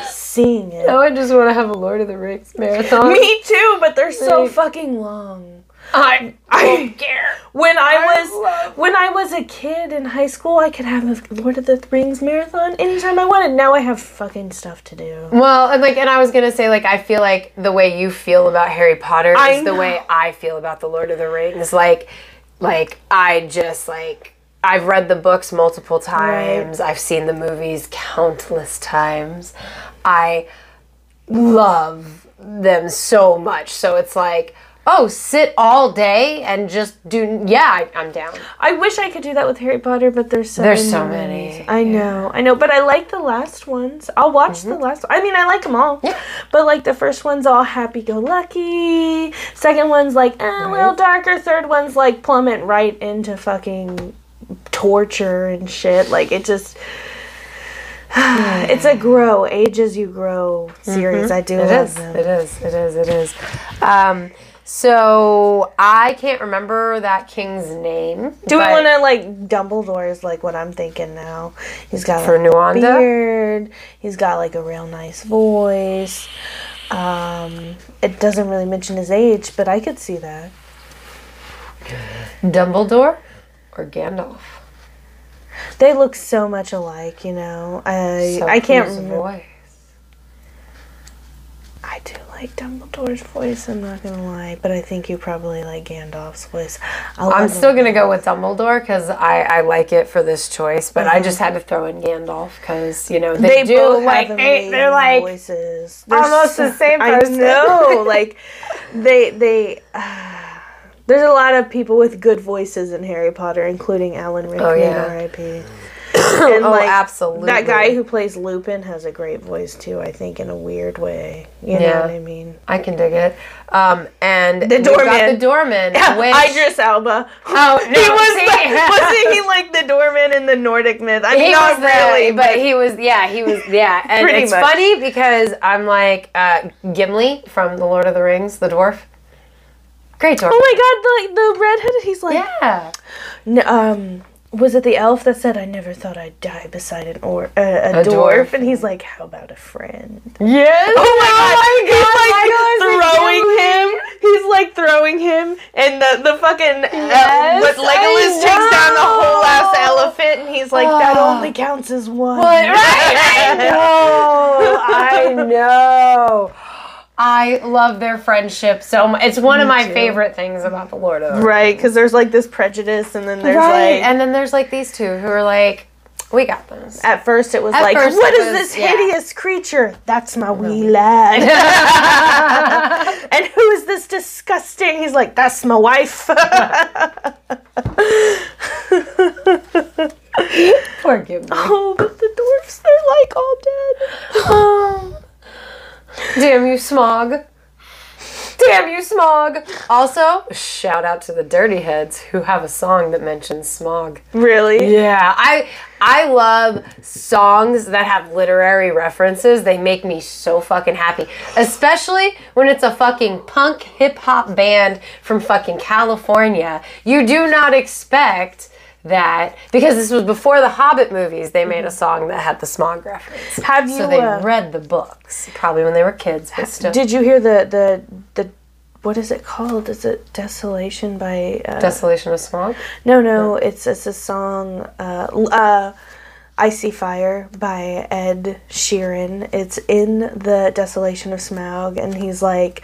seeing it. Now I just want to have a Lord of the Rings marathon. Me too, but they're so Like- fucking long. I don't care. When I I was love- when I was a kid in high school, I could have a Lord of the Rings marathon anytime I wanted. Now I have fucking stuff to do. Well, and like, and I was gonna say, like, I feel like the way you feel about Harry Potter I is the way. I feel about the Lord of the Rings. Like, like I just like I've read the books multiple times. I've seen the movies countless times. I love them so much. So it's like, oh, sit all day and just do. Yeah, I, I'm down. I wish I could do that with Harry Potter, but there's so There's many so movies. many, I know, I know, but I like the last ones. I'll watch the last. I mean, I like them all, but like the first one's all happy-go-lucky. Second one's like eh, a little darker. Third one's like plummet right into fucking torture and shit. Like it just. it's a grow, age as you grow series. I do It love is. them. It is. It is. It is. Um, So I can't remember that king's name. Do we but- want to like Dumbledore is like what I'm thinking now. He's got For like, a beard. He's got like a real nice voice. Um, it doesn't really mention his age, but I could see that. Dumbledore or Gandalf? They look so much alike, you know. I So I can't remember. voice? I do like Dumbledore's voice. I'm not gonna lie, but I think you probably like Gandalf's voice. I I'm still gonna go with Dumbledore because I, I like it for this choice, but I uh-huh. just had to throw in Gandalf because you know they, They do both like they, they're like voices. almost the same I person. know, like they they. There's a lot of people with good voices in Harry Potter, including Alan Rickman, Oh, yeah. R.I.P. And oh absolutely That guy who plays Lupin has a great voice too. I think in a weird way. You know what I mean? I can dig it. Um, and the doorman. the doorman, which Idris Elba. Oh, he was. see? the- wasn't he like the doorman in the Nordic myth? I mean, he not was the- really, but he was yeah he was yeah and it's much. funny because I'm like uh, Gimli from the Lord of the Rings, the dwarf. Great dwarf. Oh my god, the the redheaded. He's like, yeah. N- um, was it the elf that said, "I never thought I'd die beside an or uh, a, A dwarf. dwarf. And he's like, "How about a friend?" Yes. Oh my god! Oh my he's like God, throwing him. He's like throwing him, and the the fucking Yes, uh, what Legolas takes down the whole ass elephant, and he's like, "That Ah. only counts as one." Right, I know. I know. I love their friendship so much. It's one of my too. favorite things about the Lord of the Rings. Right, because there's like this prejudice, and then there's Right. like. and then there's like these two who are like, we got this. at first, it was At like, first "What it is was- this yeah. hideous creature? That's my wee lad." and who is this disgusting? He's like, "That's my wife." Poor Gimli. oh, but the dwarfs, they're like all dead. Damn you, Smaug. Damn you, Smaug. Also, shout out to the Dirty Heads who have a song that mentions Smaug. Really? Yeah, I I love songs that have literary references. They make me so fucking happy, especially when it's a fucking punk hip hop band from fucking California. You do not expect that because this was before the Hobbit movies. They made a song that had the Smaug reference. Have you? So they uh, read the books probably when they were kids, but still. did you hear the the the? What is it called? Is it Desolation by? Uh, Desolation of Smaug. no, no. It's it's a song. Uh, uh, I See Fire by Ed Sheeran. It's in the Desolation of Smaug, and he's like,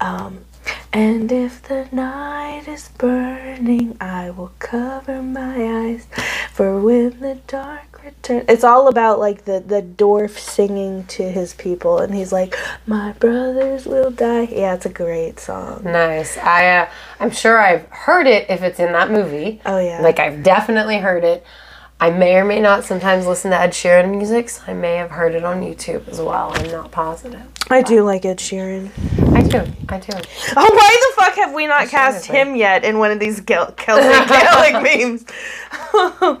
um, and if the night is burning, I will cover my eyes, for when the dark returns. It's all about like the the dwarf singing to his people, and he's like, my brothers will die. Yeah, it's a great song. Nice. I uh, I'm sure I've heard it if it's in that movie. Oh yeah. Like I've definitely heard it. I may or may not sometimes listen to Ed Sheeran music, so I may have heard it on YouTube as well. I'm not positive. I do like Ed Sheeran. I do. I do. Oh, why the fuck have we not cast him yet in one of these Kel- Celtic Gaelic memes?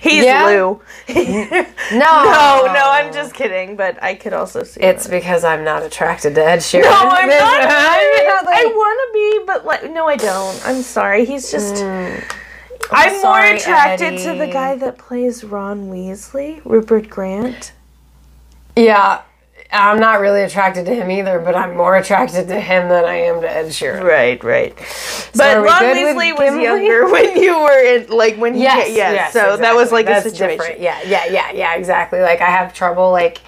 He's Yeah? Lugh. No. No, no, I'm just kidding, but I could also see It's because I'm not attracted to Ed Sheeran. No, I'm not. I'm I like- want to be, but like, no, I don't. I'm sorry. He's just. Mm. I'm, more Mm. sorry, attracted to the guy that plays Ron Weasley, Rupert Grant. Yeah. I'm not really attracted to him either, but I'm more attracted to him than I am to Ed Sheeran. Right, right. But we Ron Weasley was Gimli? younger when you were in, like, when he Yes, ca- yes, yes. so that was like That's a situation. different. Yeah, yeah, yeah, yeah, exactly. Like I have trouble. Like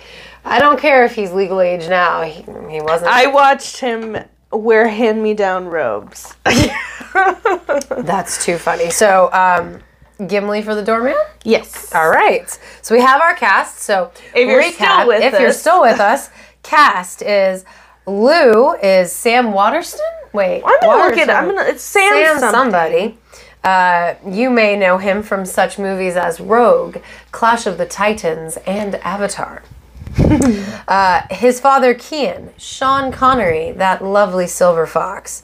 I don't care if he's legal age now. He, he wasn't. I watched him wear hand-me-down robes. That's too funny. So, um, Gimli for the doorman. yes. All right. So we have our cast. So If you're still with if you're us. still with us, cast is Lugh is Sam Waterston. Wait, I'm gonna look it. I'm gonna. It's Sam, Sam somebody. Uh, you may know him from such movies as Rogue, Clash of the Titans, and Avatar. uh, his father, Kian, Sean Connery, that lovely silver fox.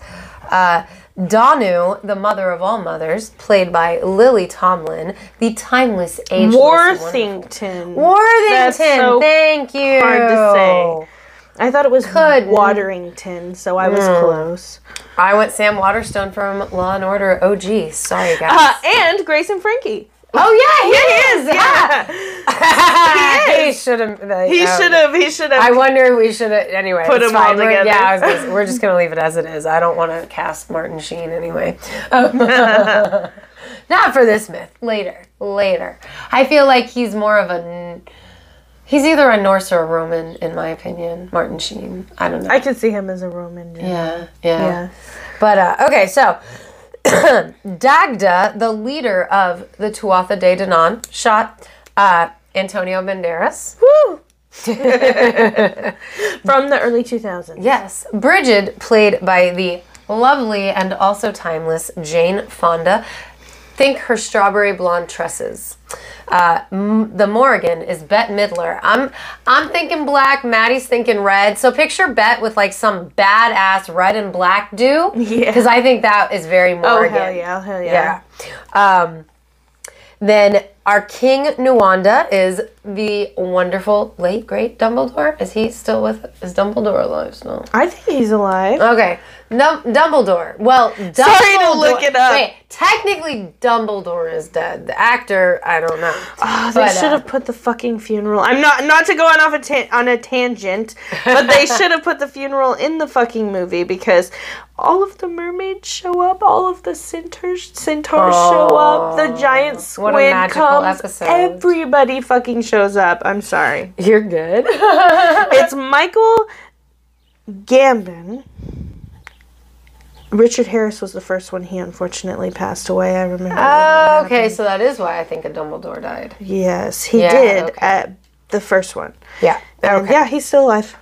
Uh, Danu, the mother of all mothers, played by Lily Tomlin, the timeless ageless. Worthington. Worthington, so thank you. hard to say. I thought it was Could. Waterington, so I was close. I went Sam Waterstone from Law and Order OG. Sorry, guys. Uh, and Grace and Frankie. Oh yeah, he is. Yeah. Ah. he should have. He should have. He um, should have. I wonder if we should have anyway. Put them all. We're- together. Yeah, I was gonna, we're just gonna leave it as it is. I don't want to cast Martin Sheen anyway. Um, not for this myth. Later, later. I feel like he's more of a. He's either a Norse or a Roman, in my opinion. Martin Sheen. I don't know. I could see him as a Roman. Yeah. yeah, yeah. Yeah. But uh, okay, so Dagda, the leader of the Tuatha De Danann, shot uh, Antonio Banderas. Woo! From the early 2000s. Yes, Bridget, played by the lovely and also timeless Jane Fonda. Think her strawberry blonde tresses. Uh, M- the Morrigan is Bette Midler. I'm I'm thinking black. Maddie's thinking red. So picture Bette with like some badass red and black do. Yeah. Because I think that is very Morrigan. Oh, hell yeah. Hell yeah. Yeah. Um, then our King Nuada is the wonderful late great Dumbledore. Is he still with? Is Dumbledore alive still? I think he's alive. Okay, Dum- Dumbledore. Well, Dumbledore, Sorry to look it up. Wait, technically Dumbledore is dead. The actor, I don't know. Oh, they But, should uh, have put the fucking funeral. I'm not not to go on off a ta- on a tangent, but they should have put the funeral in the fucking movie because all of the mermaids show up, all of the centaurs centaurs show up, the giant what a squid magical comes, um, episode. everybody fucking shows up. I'm sorry. You're good. It's Michael Gambon. Richard Harris was the first one. He unfortunately passed away. I remember. Oh, okay, happened. so that is why I think a Dumbledore died. Yes, he Yeah, did okay. at the first one. Yeah. Okay. Yeah, he's still alive.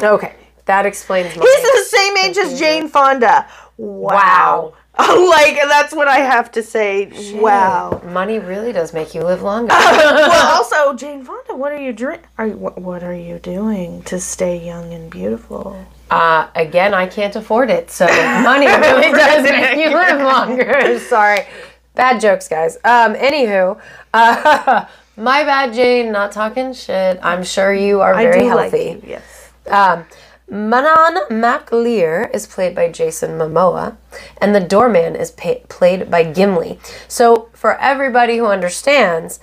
Okay. That explains. He's the same age as Jane Fonda. Wow. Wow. like that's what I have to say. Wow. Money really does make you live longer. well, also Jane Fonda, what are you drink? Are you, what, what are you doing to stay young and beautiful? Uh, again, I can't afford it, so money really does make you live longer. Sorry, bad jokes, guys. Um, anywho, uh, my bad, Jane. Not talking shit. I'm sure you are very I do healthy. like you. Yes. Um, Manannan mac Lir is played by Jason Momoa, and the doorman is pa- played by Gimli. So, for everybody who understands,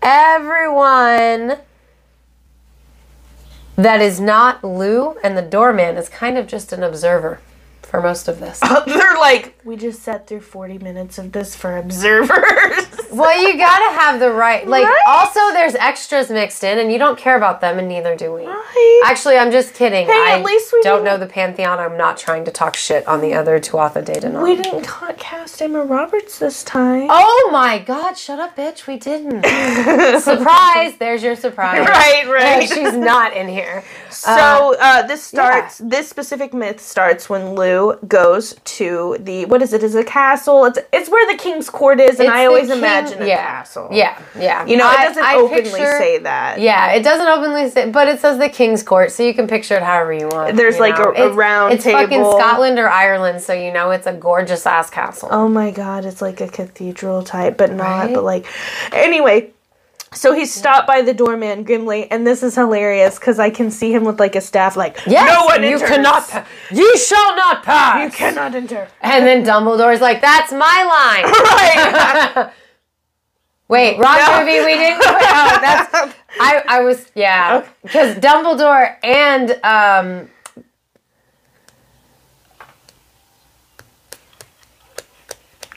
everyone that is not Lugh and the doorman is kind of just an observer for most of this. They're like, we just sat through 40 minutes of this for observers. well, you gotta have the right. Like, Right? also, there's extras mixed in, and you don't care about them, and neither do we. Right. Actually, I'm just kidding. Hey, I at least we don't didn't- know the pantheon. I'm not trying to talk shit on the other Tuatha De Danann. we didn't ca- cast Emma Roberts this time. Oh my God! Shut up, bitch. We didn't. surprise! There's your surprise. Right, right. She's not in here. So uh, this starts. This specific myth starts when Lugh goes to the what is it? Is it a castle? It's it's where the king's court is, and It's I always king- imagine a yeah, castle. Yeah, yeah. you know, I- it doesn't I openly picture- say that. Yeah, it doesn't openly say, but it says the King's Court, so you can picture it however you want. There's you like a- a It's- round It's fucking. Scotland or Ireland, so you know it's a gorgeous ass castle. Oh my god, it's like a cathedral type, but not. Right? But like, anyway. So he's stopped by the doorman Gimli, and this is hilarious because I can see him with like a staff, like Yes, no one you enters. cannot. Pa- you shall not pass. You cannot enter. And then Dumbledore's like, "That's my line." Right. Wait, wrong No. movie. We didn't. Oh, that's. I. I was. Yeah. Because Dumbledore and um.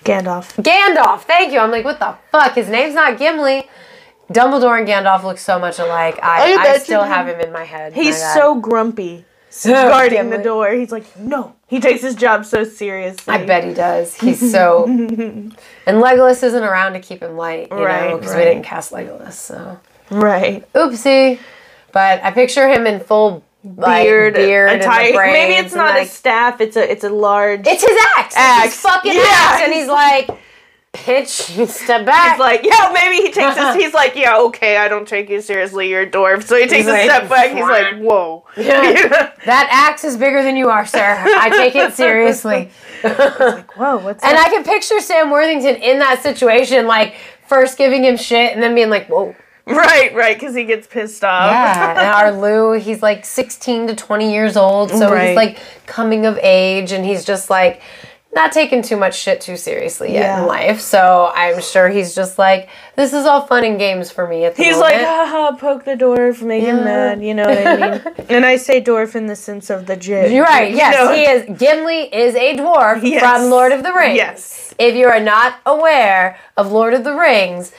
Gandalf. Gandalf. Thank you. I'm like, what the fuck? His name's not Gimli. Dumbledore and Gandalf look so much alike. I, I I, still have him in my head. He's My so grumpy guarding the door. He's like, no. He takes his job so seriously. I bet he does. He's so. and Legolas isn't around to keep him light, you know, because right. we didn't cast Legolas. So Right. oopsie. But I picture him in full like, Beard, beard, and attire. Maybe it's not like, a staff. It's a it's a large. It's his axe. It's Axe. his fucking Yeah. axe, and he's like, pitch, step back. He's like, yeah, maybe he takes his. He's like, yeah, okay, I don't take you seriously. You're a dwarf. So he takes a like, step back. He's like, whoa. yeah, that axe is bigger than you are, sir. I take it seriously. like, Whoa, what's And? I can picture Sam Worthington in that situation, like first giving him shit and then being like, "Whoa, Right, right, because he gets pissed off. Yeah, and our Lugh, he's like 16 to 20 years old, so Right. he's like coming of age, and he's just like not taking too much shit too seriously yet Yeah. in life. So I'm sure he's just like, this is all fun and games for me at the He's moment. like, haha, poke the dwarf, make him mad, you know what I mean? and I say dwarf in the sense of the J. You're right. Yes, know? he is. Gimli is a dwarf Yes. from Lord of the Rings. Yes. If you are not aware of Lord of the Rings,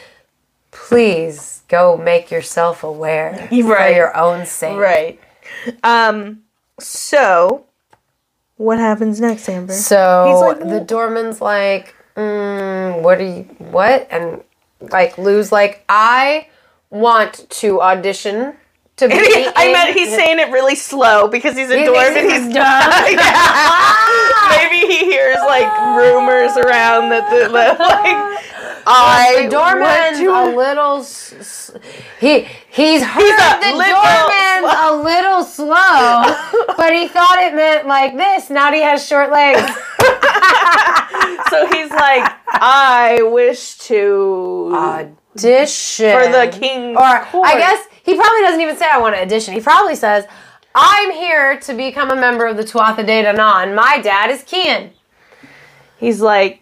please go make yourself aware for your own sake. Right. Um, so, what happens next, Amber? So He's like, the doorman's like, mm, "What are you? What?" And like Lugh's like, "I want to audition to be." I in- meant he's saying it really slow because he's a He dwarf and he's dumb. Maybe he hears like rumors around that the that, like I want a little. S- he he's heard a the little doorman's a little slow, but he thought it meant like this. Now he has short legs. so he's like I wish to Audition for the king. Or court. I guess he probably doesn't even say I want to audition. He probably says, "I'm here to become a member of the Tuatha De Danann. My dad is Kian." he's like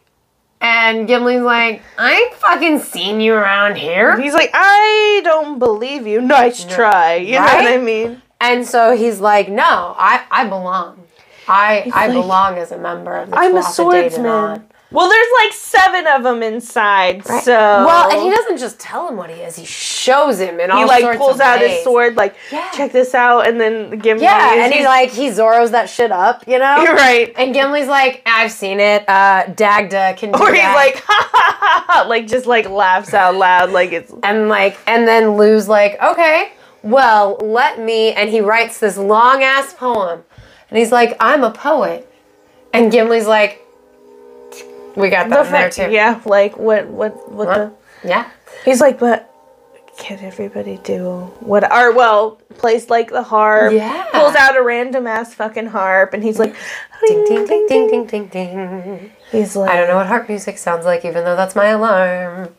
And Gimli's like, "I ain't fucking seen you around here." he's like I don't believe you. Nice try. You know what I Right? mean? And so he's like, "No, I I belong. I I like, belong as a member of the I'm a swordsman. Danann." Well, there's like seven of them inside, Right. so well, and he doesn't just tell him what he is; he shows him all he like pulls out ways. his sword, like Yeah. check this out, and then Gimli. Yeah, and he he's- like he Zorro's that shit up, you know? You're right. And Gimli's like, I've seen it. Uh, Dagda can do or he's that. like, ha ha ha ha, like just like laughs out loud, like it's and like, and then Lugh's like, okay, well, let me. And he writes this long ass poem, and he's like, I'm a poet, and Gimli's like, we got that in there too. yeah, like what what what the? yeah. He's like, but can everybody do what? Or well, plays like the harp. Yeah. pulls out a random ass fucking harp, and he's like, Ding ding ding ding ding ding ding. He's like, I don't know what harp music sounds like, even though that's my alarm.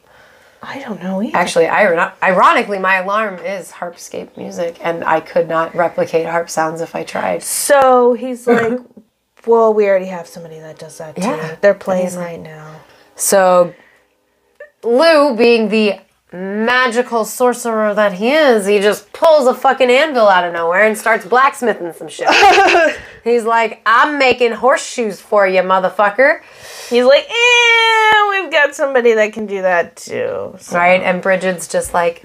I don't know either. Actually, iron- ironically, my alarm is harpscape music, and I could not replicate harp sounds if I tried. So he's like, well, we already have somebody that does that too. Yeah. They're playing right now. So, Lugh, being the magical sorcerer that he is, he just pulls a fucking anvil out of nowhere and starts blacksmithing some shit. He's like, I'm making horseshoes for you, motherfucker. He's like, eh, we've got somebody that can do that too. So- Right? And Bridget's just like,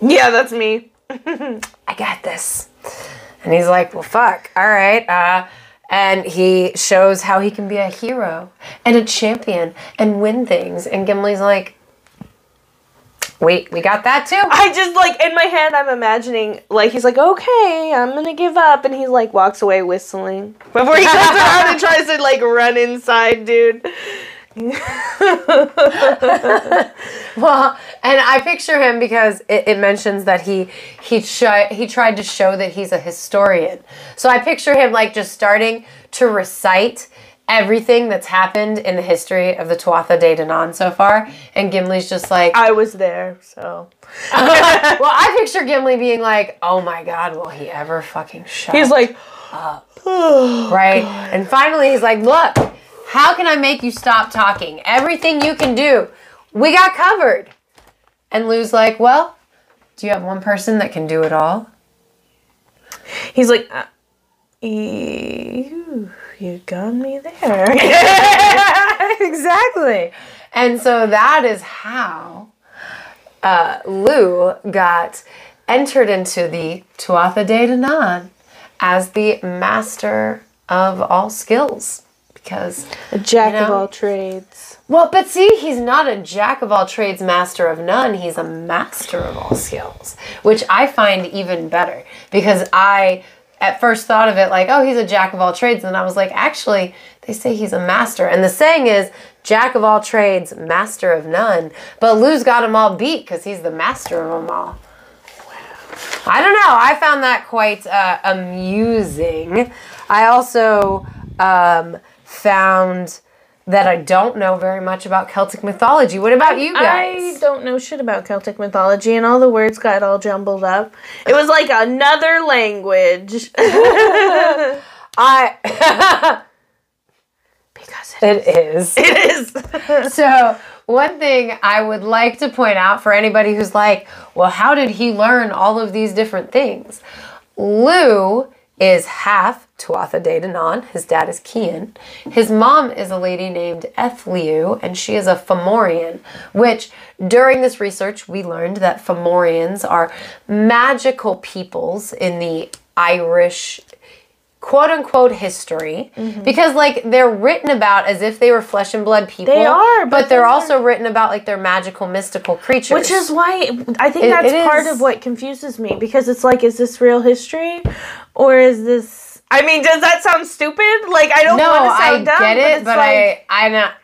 Yeah, that's me. I got this. And he's like, well, fuck. All right. Uh, and he shows how he can be a hero and a champion and win things. And Gimli's like, wait, we got that too? I just like in my head, I'm imagining like he's like, okay, I'm gonna give up, and he like walks away whistling before he turns around and tries to like run inside, dude. Well, and I picture him because it, it mentions that he he tri- he tried to show that he's a historian. So I picture him like just starting to recite everything that's happened in the history of the Tuatha De Danann so far, and Gimli's just like, I was there, so well, I picture Gimli being like, "Oh my God, will he ever fucking shut?" he's like, "Up!" right? And finally, he's like, "Look, how can I make you stop talking? Everything you can do, we got covered." And Lugh's like, "Well, do you have one person that can do it all?" he's like, uh, you, you got me there. exactly. And so that is how uh, Lugh got entered into the Tuatha De Danann as the master of all skills. Because, A jack You of all trades. well, but see, he's not a jack of all trades, master of none. He's a master of all skills, which I find even better because I at first thought of it like, oh, he's a jack of all trades. And I was like, actually, they say he's a master. And the saying is, jack of all trades, master of none. But Lugh's got them all beat because he's the master of them all. I don't know. I found that quite uh, amusing. I also um, found that I don't know very much about Celtic mythology. What about you guys? I don't know shit about Celtic mythology, and all the words got all jumbled up. It was like another language. I because it, it is. it is. So, one thing I would like to point out for anybody who's like, well, how did he learn all of these different things? Lugh is half Tuatha De Danann. His dad is Kian. His mom is a lady named Ethliu, and she is a Fomorian, which during this research we learned that Fomorians are magical peoples in the Irish quote unquote history because like they're written about as if they were flesh and blood people Mm-hmm. They are, but, but they're they're- also written about like they're magical mystical creatures Which is why I think It- that's it part is- of what confuses me because it's like, is this real history, or is this? I mean, does that sound stupid? Like I don't no want to i sound dumb, get it it's but like, i i not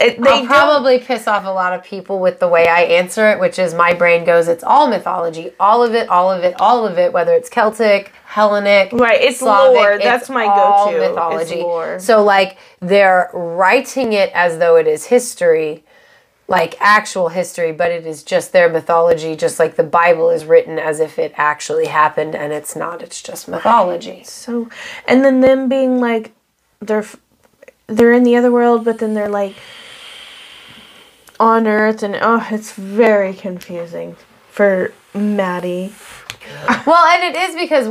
it, they I'll don't- probably piss off a lot of people with the way I answer it, which is my brain goes, it's all mythology, all of it, all of it, all of it, whether it's Celtic, Hellenic, Right, it's Slavic, lore. it's That's my all go-to, is mythology. lore. So like they're writing it as though it is history, like actual history, but it is just their mythology, just like the Bible is written as if it actually happened, and it's not. It's just mythology. So, and then them being like, they're they're in the other world, but then they're like on Earth, and oh, it's very confusing for Maddie. Well, and it is because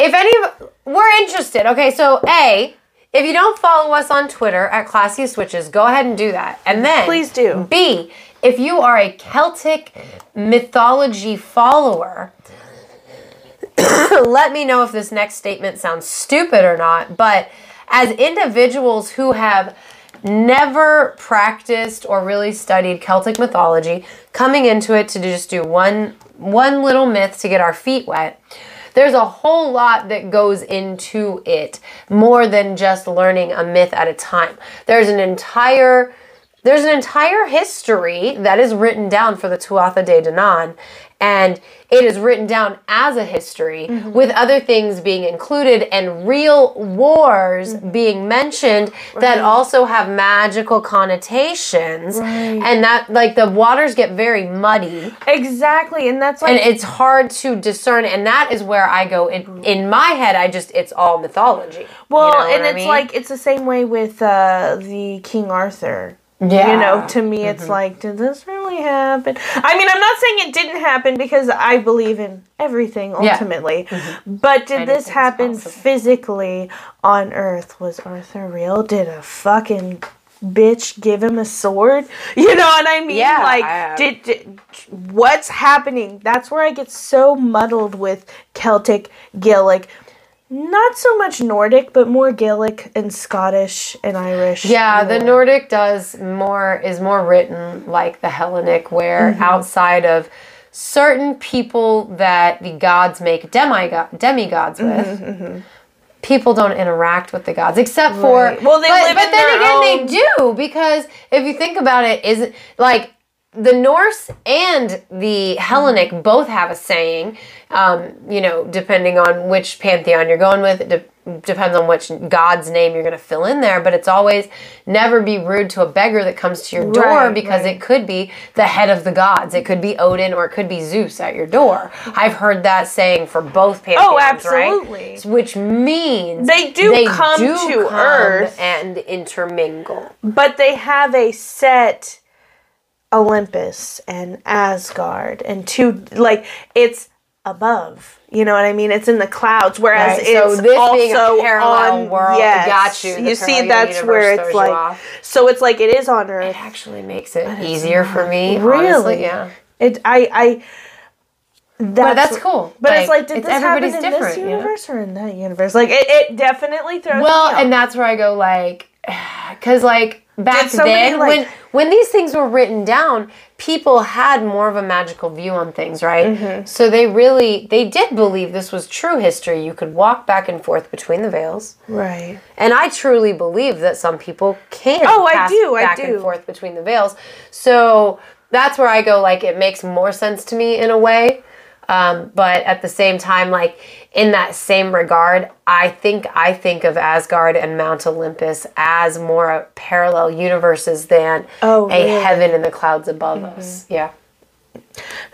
if any of we're interested, okay, so A, if you don't follow us on Twitter at Classiest Witches, go ahead and do that. And then Please do. B, if you are a Celtic mythology follower, let me know if this next statement sounds stupid or not. But as individuals who have never practiced or really studied Celtic mythology, coming into it to just do one one little myth to get our feet wet, there's a whole lot that goes into it more than just learning a myth at a time. There's an entire there's an entire history that is written down for the Tuatha De Danann, and it is written down as a history mm-hmm. with other things being included and real wars mm-hmm. being mentioned that also have magical connotations. Right. And that, like, the waters get very muddy Exactly, and that's like and it's hard to discern. And that is where I go in, mm-hmm. in my head, I just, it's all mythology. well, You know and I it's mean? like it's the same way with uh, the King Arthur. Yeah. You know, to me, it's mm-hmm. like, did this really happen? I mean, I'm not saying it didn't happen because I believe in everything Yeah. ultimately, mm-hmm. but did this happen possible. physically on Earth? Was Arthur real? Did a fucking bitch give him a sword? You know what I mean? Yeah, like, I- uh, did, did what's happening? That's where I get so muddled with Celtic, Gaelic. Not so much Nordic, but more Gaelic and Scottish and Irish. Yeah, the. Nordic does more is more written like the Hellenic, where Mm-hmm. outside of certain people that the gods make demigod demigods with. People don't interact with the gods except for Mm-hmm, Right. Well, they but, live but then again own- they do because if you think about it, isn't like the Norse and the Hellenic both have a saying. Um, you know, depending on which pantheon you're going with, it de- depends on which god's name you're going to fill in there. But it's always never be rude to a beggar that comes to your door Right, because right. it could be the head of the gods. It could be Odin or it could be Zeus at your door. I've heard that saying for both pantheons. Oh, absolutely. Right? Which means They do come to Earth. and intermingle. but they have a set Olympus and Asgard and two like it's above. You know what I mean? It's in the clouds, whereas Right, so it's this also being a parallel on, world, Yes, got you. The You see, that's where it's like. So it's like it is on Earth. It actually makes it easier for me. Really? Honestly, yeah. It. I. I. That's, But that's cool. But it's like, did it's this happen in this you know? universe or in that universe? Like, it, it definitely throws. Well, and that's where I go like, because like back then like- when when these things were written down, people had more of a magical view on things, right? Mm-hmm. So they really they did believe this was true history. You could walk back and forth between the veils. right. And I truly believe that some people can. Oh, I do, I Back do. and forth between the veils. So that's where I go. Like it makes more sense to me in a way. Um, but at the same time, like in that same regard, I think I think of Asgard and Mount Olympus as more parallel universes than Oh, a really? heaven in the clouds above us. Yeah.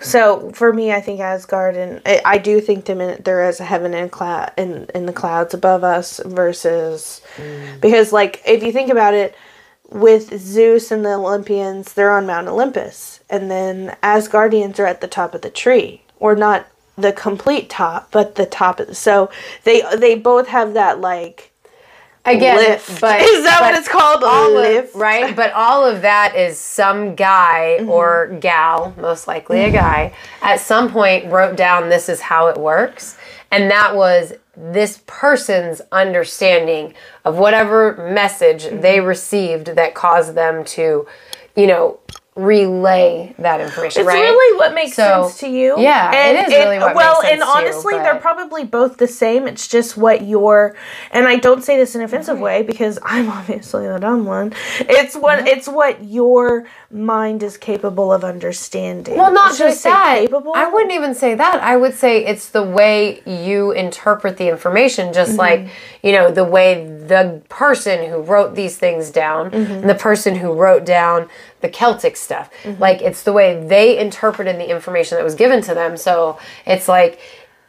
So for me, I think Asgard and I, I do think them in, there is a heaven in cloud in in the clouds above us versus because like if you think about it, with Zeus and the Olympians, they're on Mount Olympus, and then Asgardians are at the top of the tree, or not the complete top, but the top. So they they both have that like Again, lift. but is that but what it's called? all of- right? But all of that is some guy Mm-hmm. or gal, most likely a guy, at some point wrote down this is how it works. And that was this person's understanding of whatever message they Mm-hmm. received that caused them to, you know, relay that information. It's right? really what makes So, sense to you. yeah, it is really what well, makes sense and to you, honestly, they're probably both the same. It's just what your and I don't say this in an offensive way because I'm obviously the dumb one. It's what mm-hmm. it's what your mind is capable of understanding. Well, not Should just say that. Capable. I wouldn't even say that. I would say it's the way you interpret the information, just Mm-hmm. like, you know, the way the person who wrote these things down Mm-hmm. and the person who wrote down the Celtic stuff. Mm-hmm. Like, it's the way they interpreted the information that was given to them. So it's like,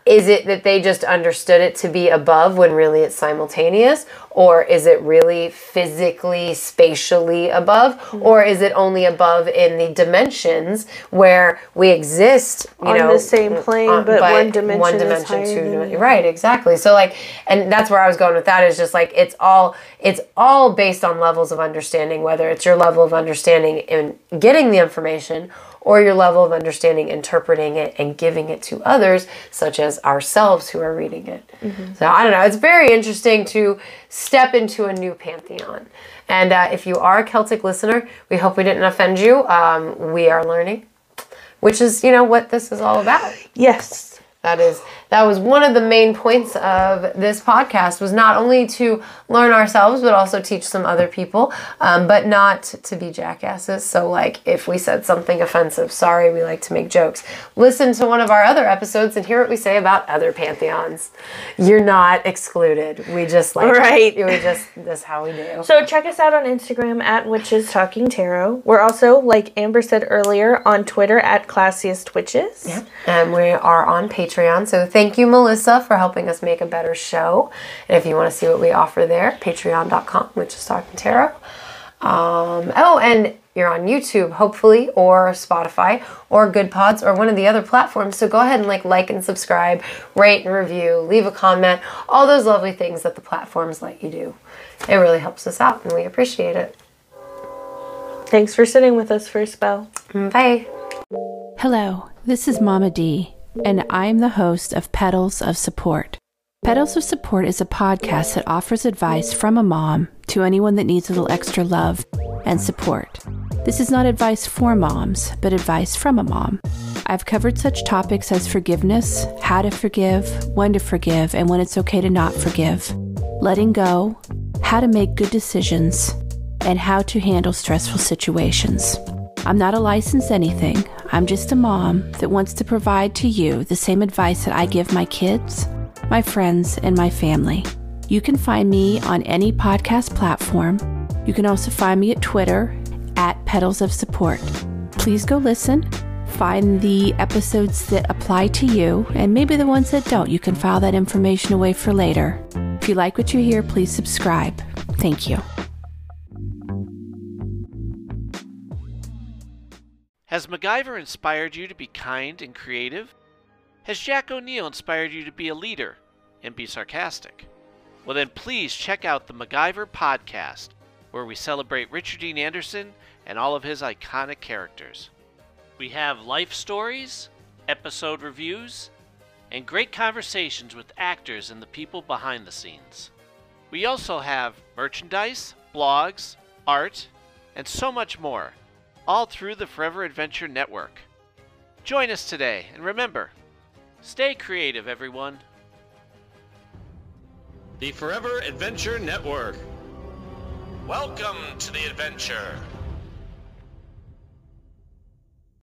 is it that they just understood it to be above when really it's simultaneous? Or is it really physically, spatially above? Mm-hmm. Or is it only above in the dimensions where we exist, you On know, the same plane, on- but one dimension is higher two than Right, exactly. So like, and that's where I was going with that is just like it's all it's all based on levels of understanding, whether it's your level of understanding in getting the information or your level of understanding interpreting it and giving it to others, such as ourselves who are reading it. So I don't know. It's very interesting to step into a new pantheon. And uh, if you are a Celtic listener, we hope we didn't offend you. Um, we are learning, which is you know what this is all about. yes. That is that was one of the main points of this podcast was not only to learn ourselves but also teach some other people, um, but not to be jackasses. So like if we said something offensive, sorry, we like to make jokes. Listen to one of our other episodes and hear what we say about other pantheons. You're not excluded. We just like Right. We just that's how we do. So check us out on Instagram at Witches Talking Tarot. We're also, like Amber said earlier, on Twitter at Classiest Witches. yeah. And we are on Patreon. So thank you, Melissa, for helping us make a better show. And if you want to see what we offer there, patreon.com, Witches Talking Tarot. Um, oh, and you're on YouTube, hopefully, or Spotify, or Good Pods, or one of the other platforms. So go ahead and like, like and subscribe, rate and review, leave a comment, all those lovely things that the platforms let you do. It really helps us out, and we appreciate it. Thanks for sitting with us for a spell. Bye. Hello, this is Mama D, and I am the host of Petals of Support. Petals of Support is a podcast that offers advice from a mom to anyone that needs a little extra love and support. This is not advice for moms, but advice from a mom. I've covered such topics as forgiveness, how to forgive, when to forgive, and when it's okay to not forgive, letting go, how to make good decisions, and how to handle stressful situations. I'm not a licensed anything. I'm just a mom that wants to provide to you the same advice that I give my kids, my friends, and my family. You can find me on any podcast platform. You can also find me at Twitter at Petals of Support. Please go listen, find the episodes that apply to you, and maybe the ones that don't. You can file that information away for later. If you like what you hear, please subscribe. Thank you. Has MacGyver inspired you to be kind and creative? Has Jack O'Neill inspired you to be a leader and be sarcastic? Well, then please check out the MacGyver podcast, where we celebrate Richard Dean Anderson and all of his iconic characters. We have life stories, episode reviews, and great conversations with actors and the people behind the scenes. We also have merchandise, blogs, art, and so much more, all through the Forever Adventure Network. Join us today, and remember, stay creative, everyone. The Forever Adventure Network. Welcome to the adventure.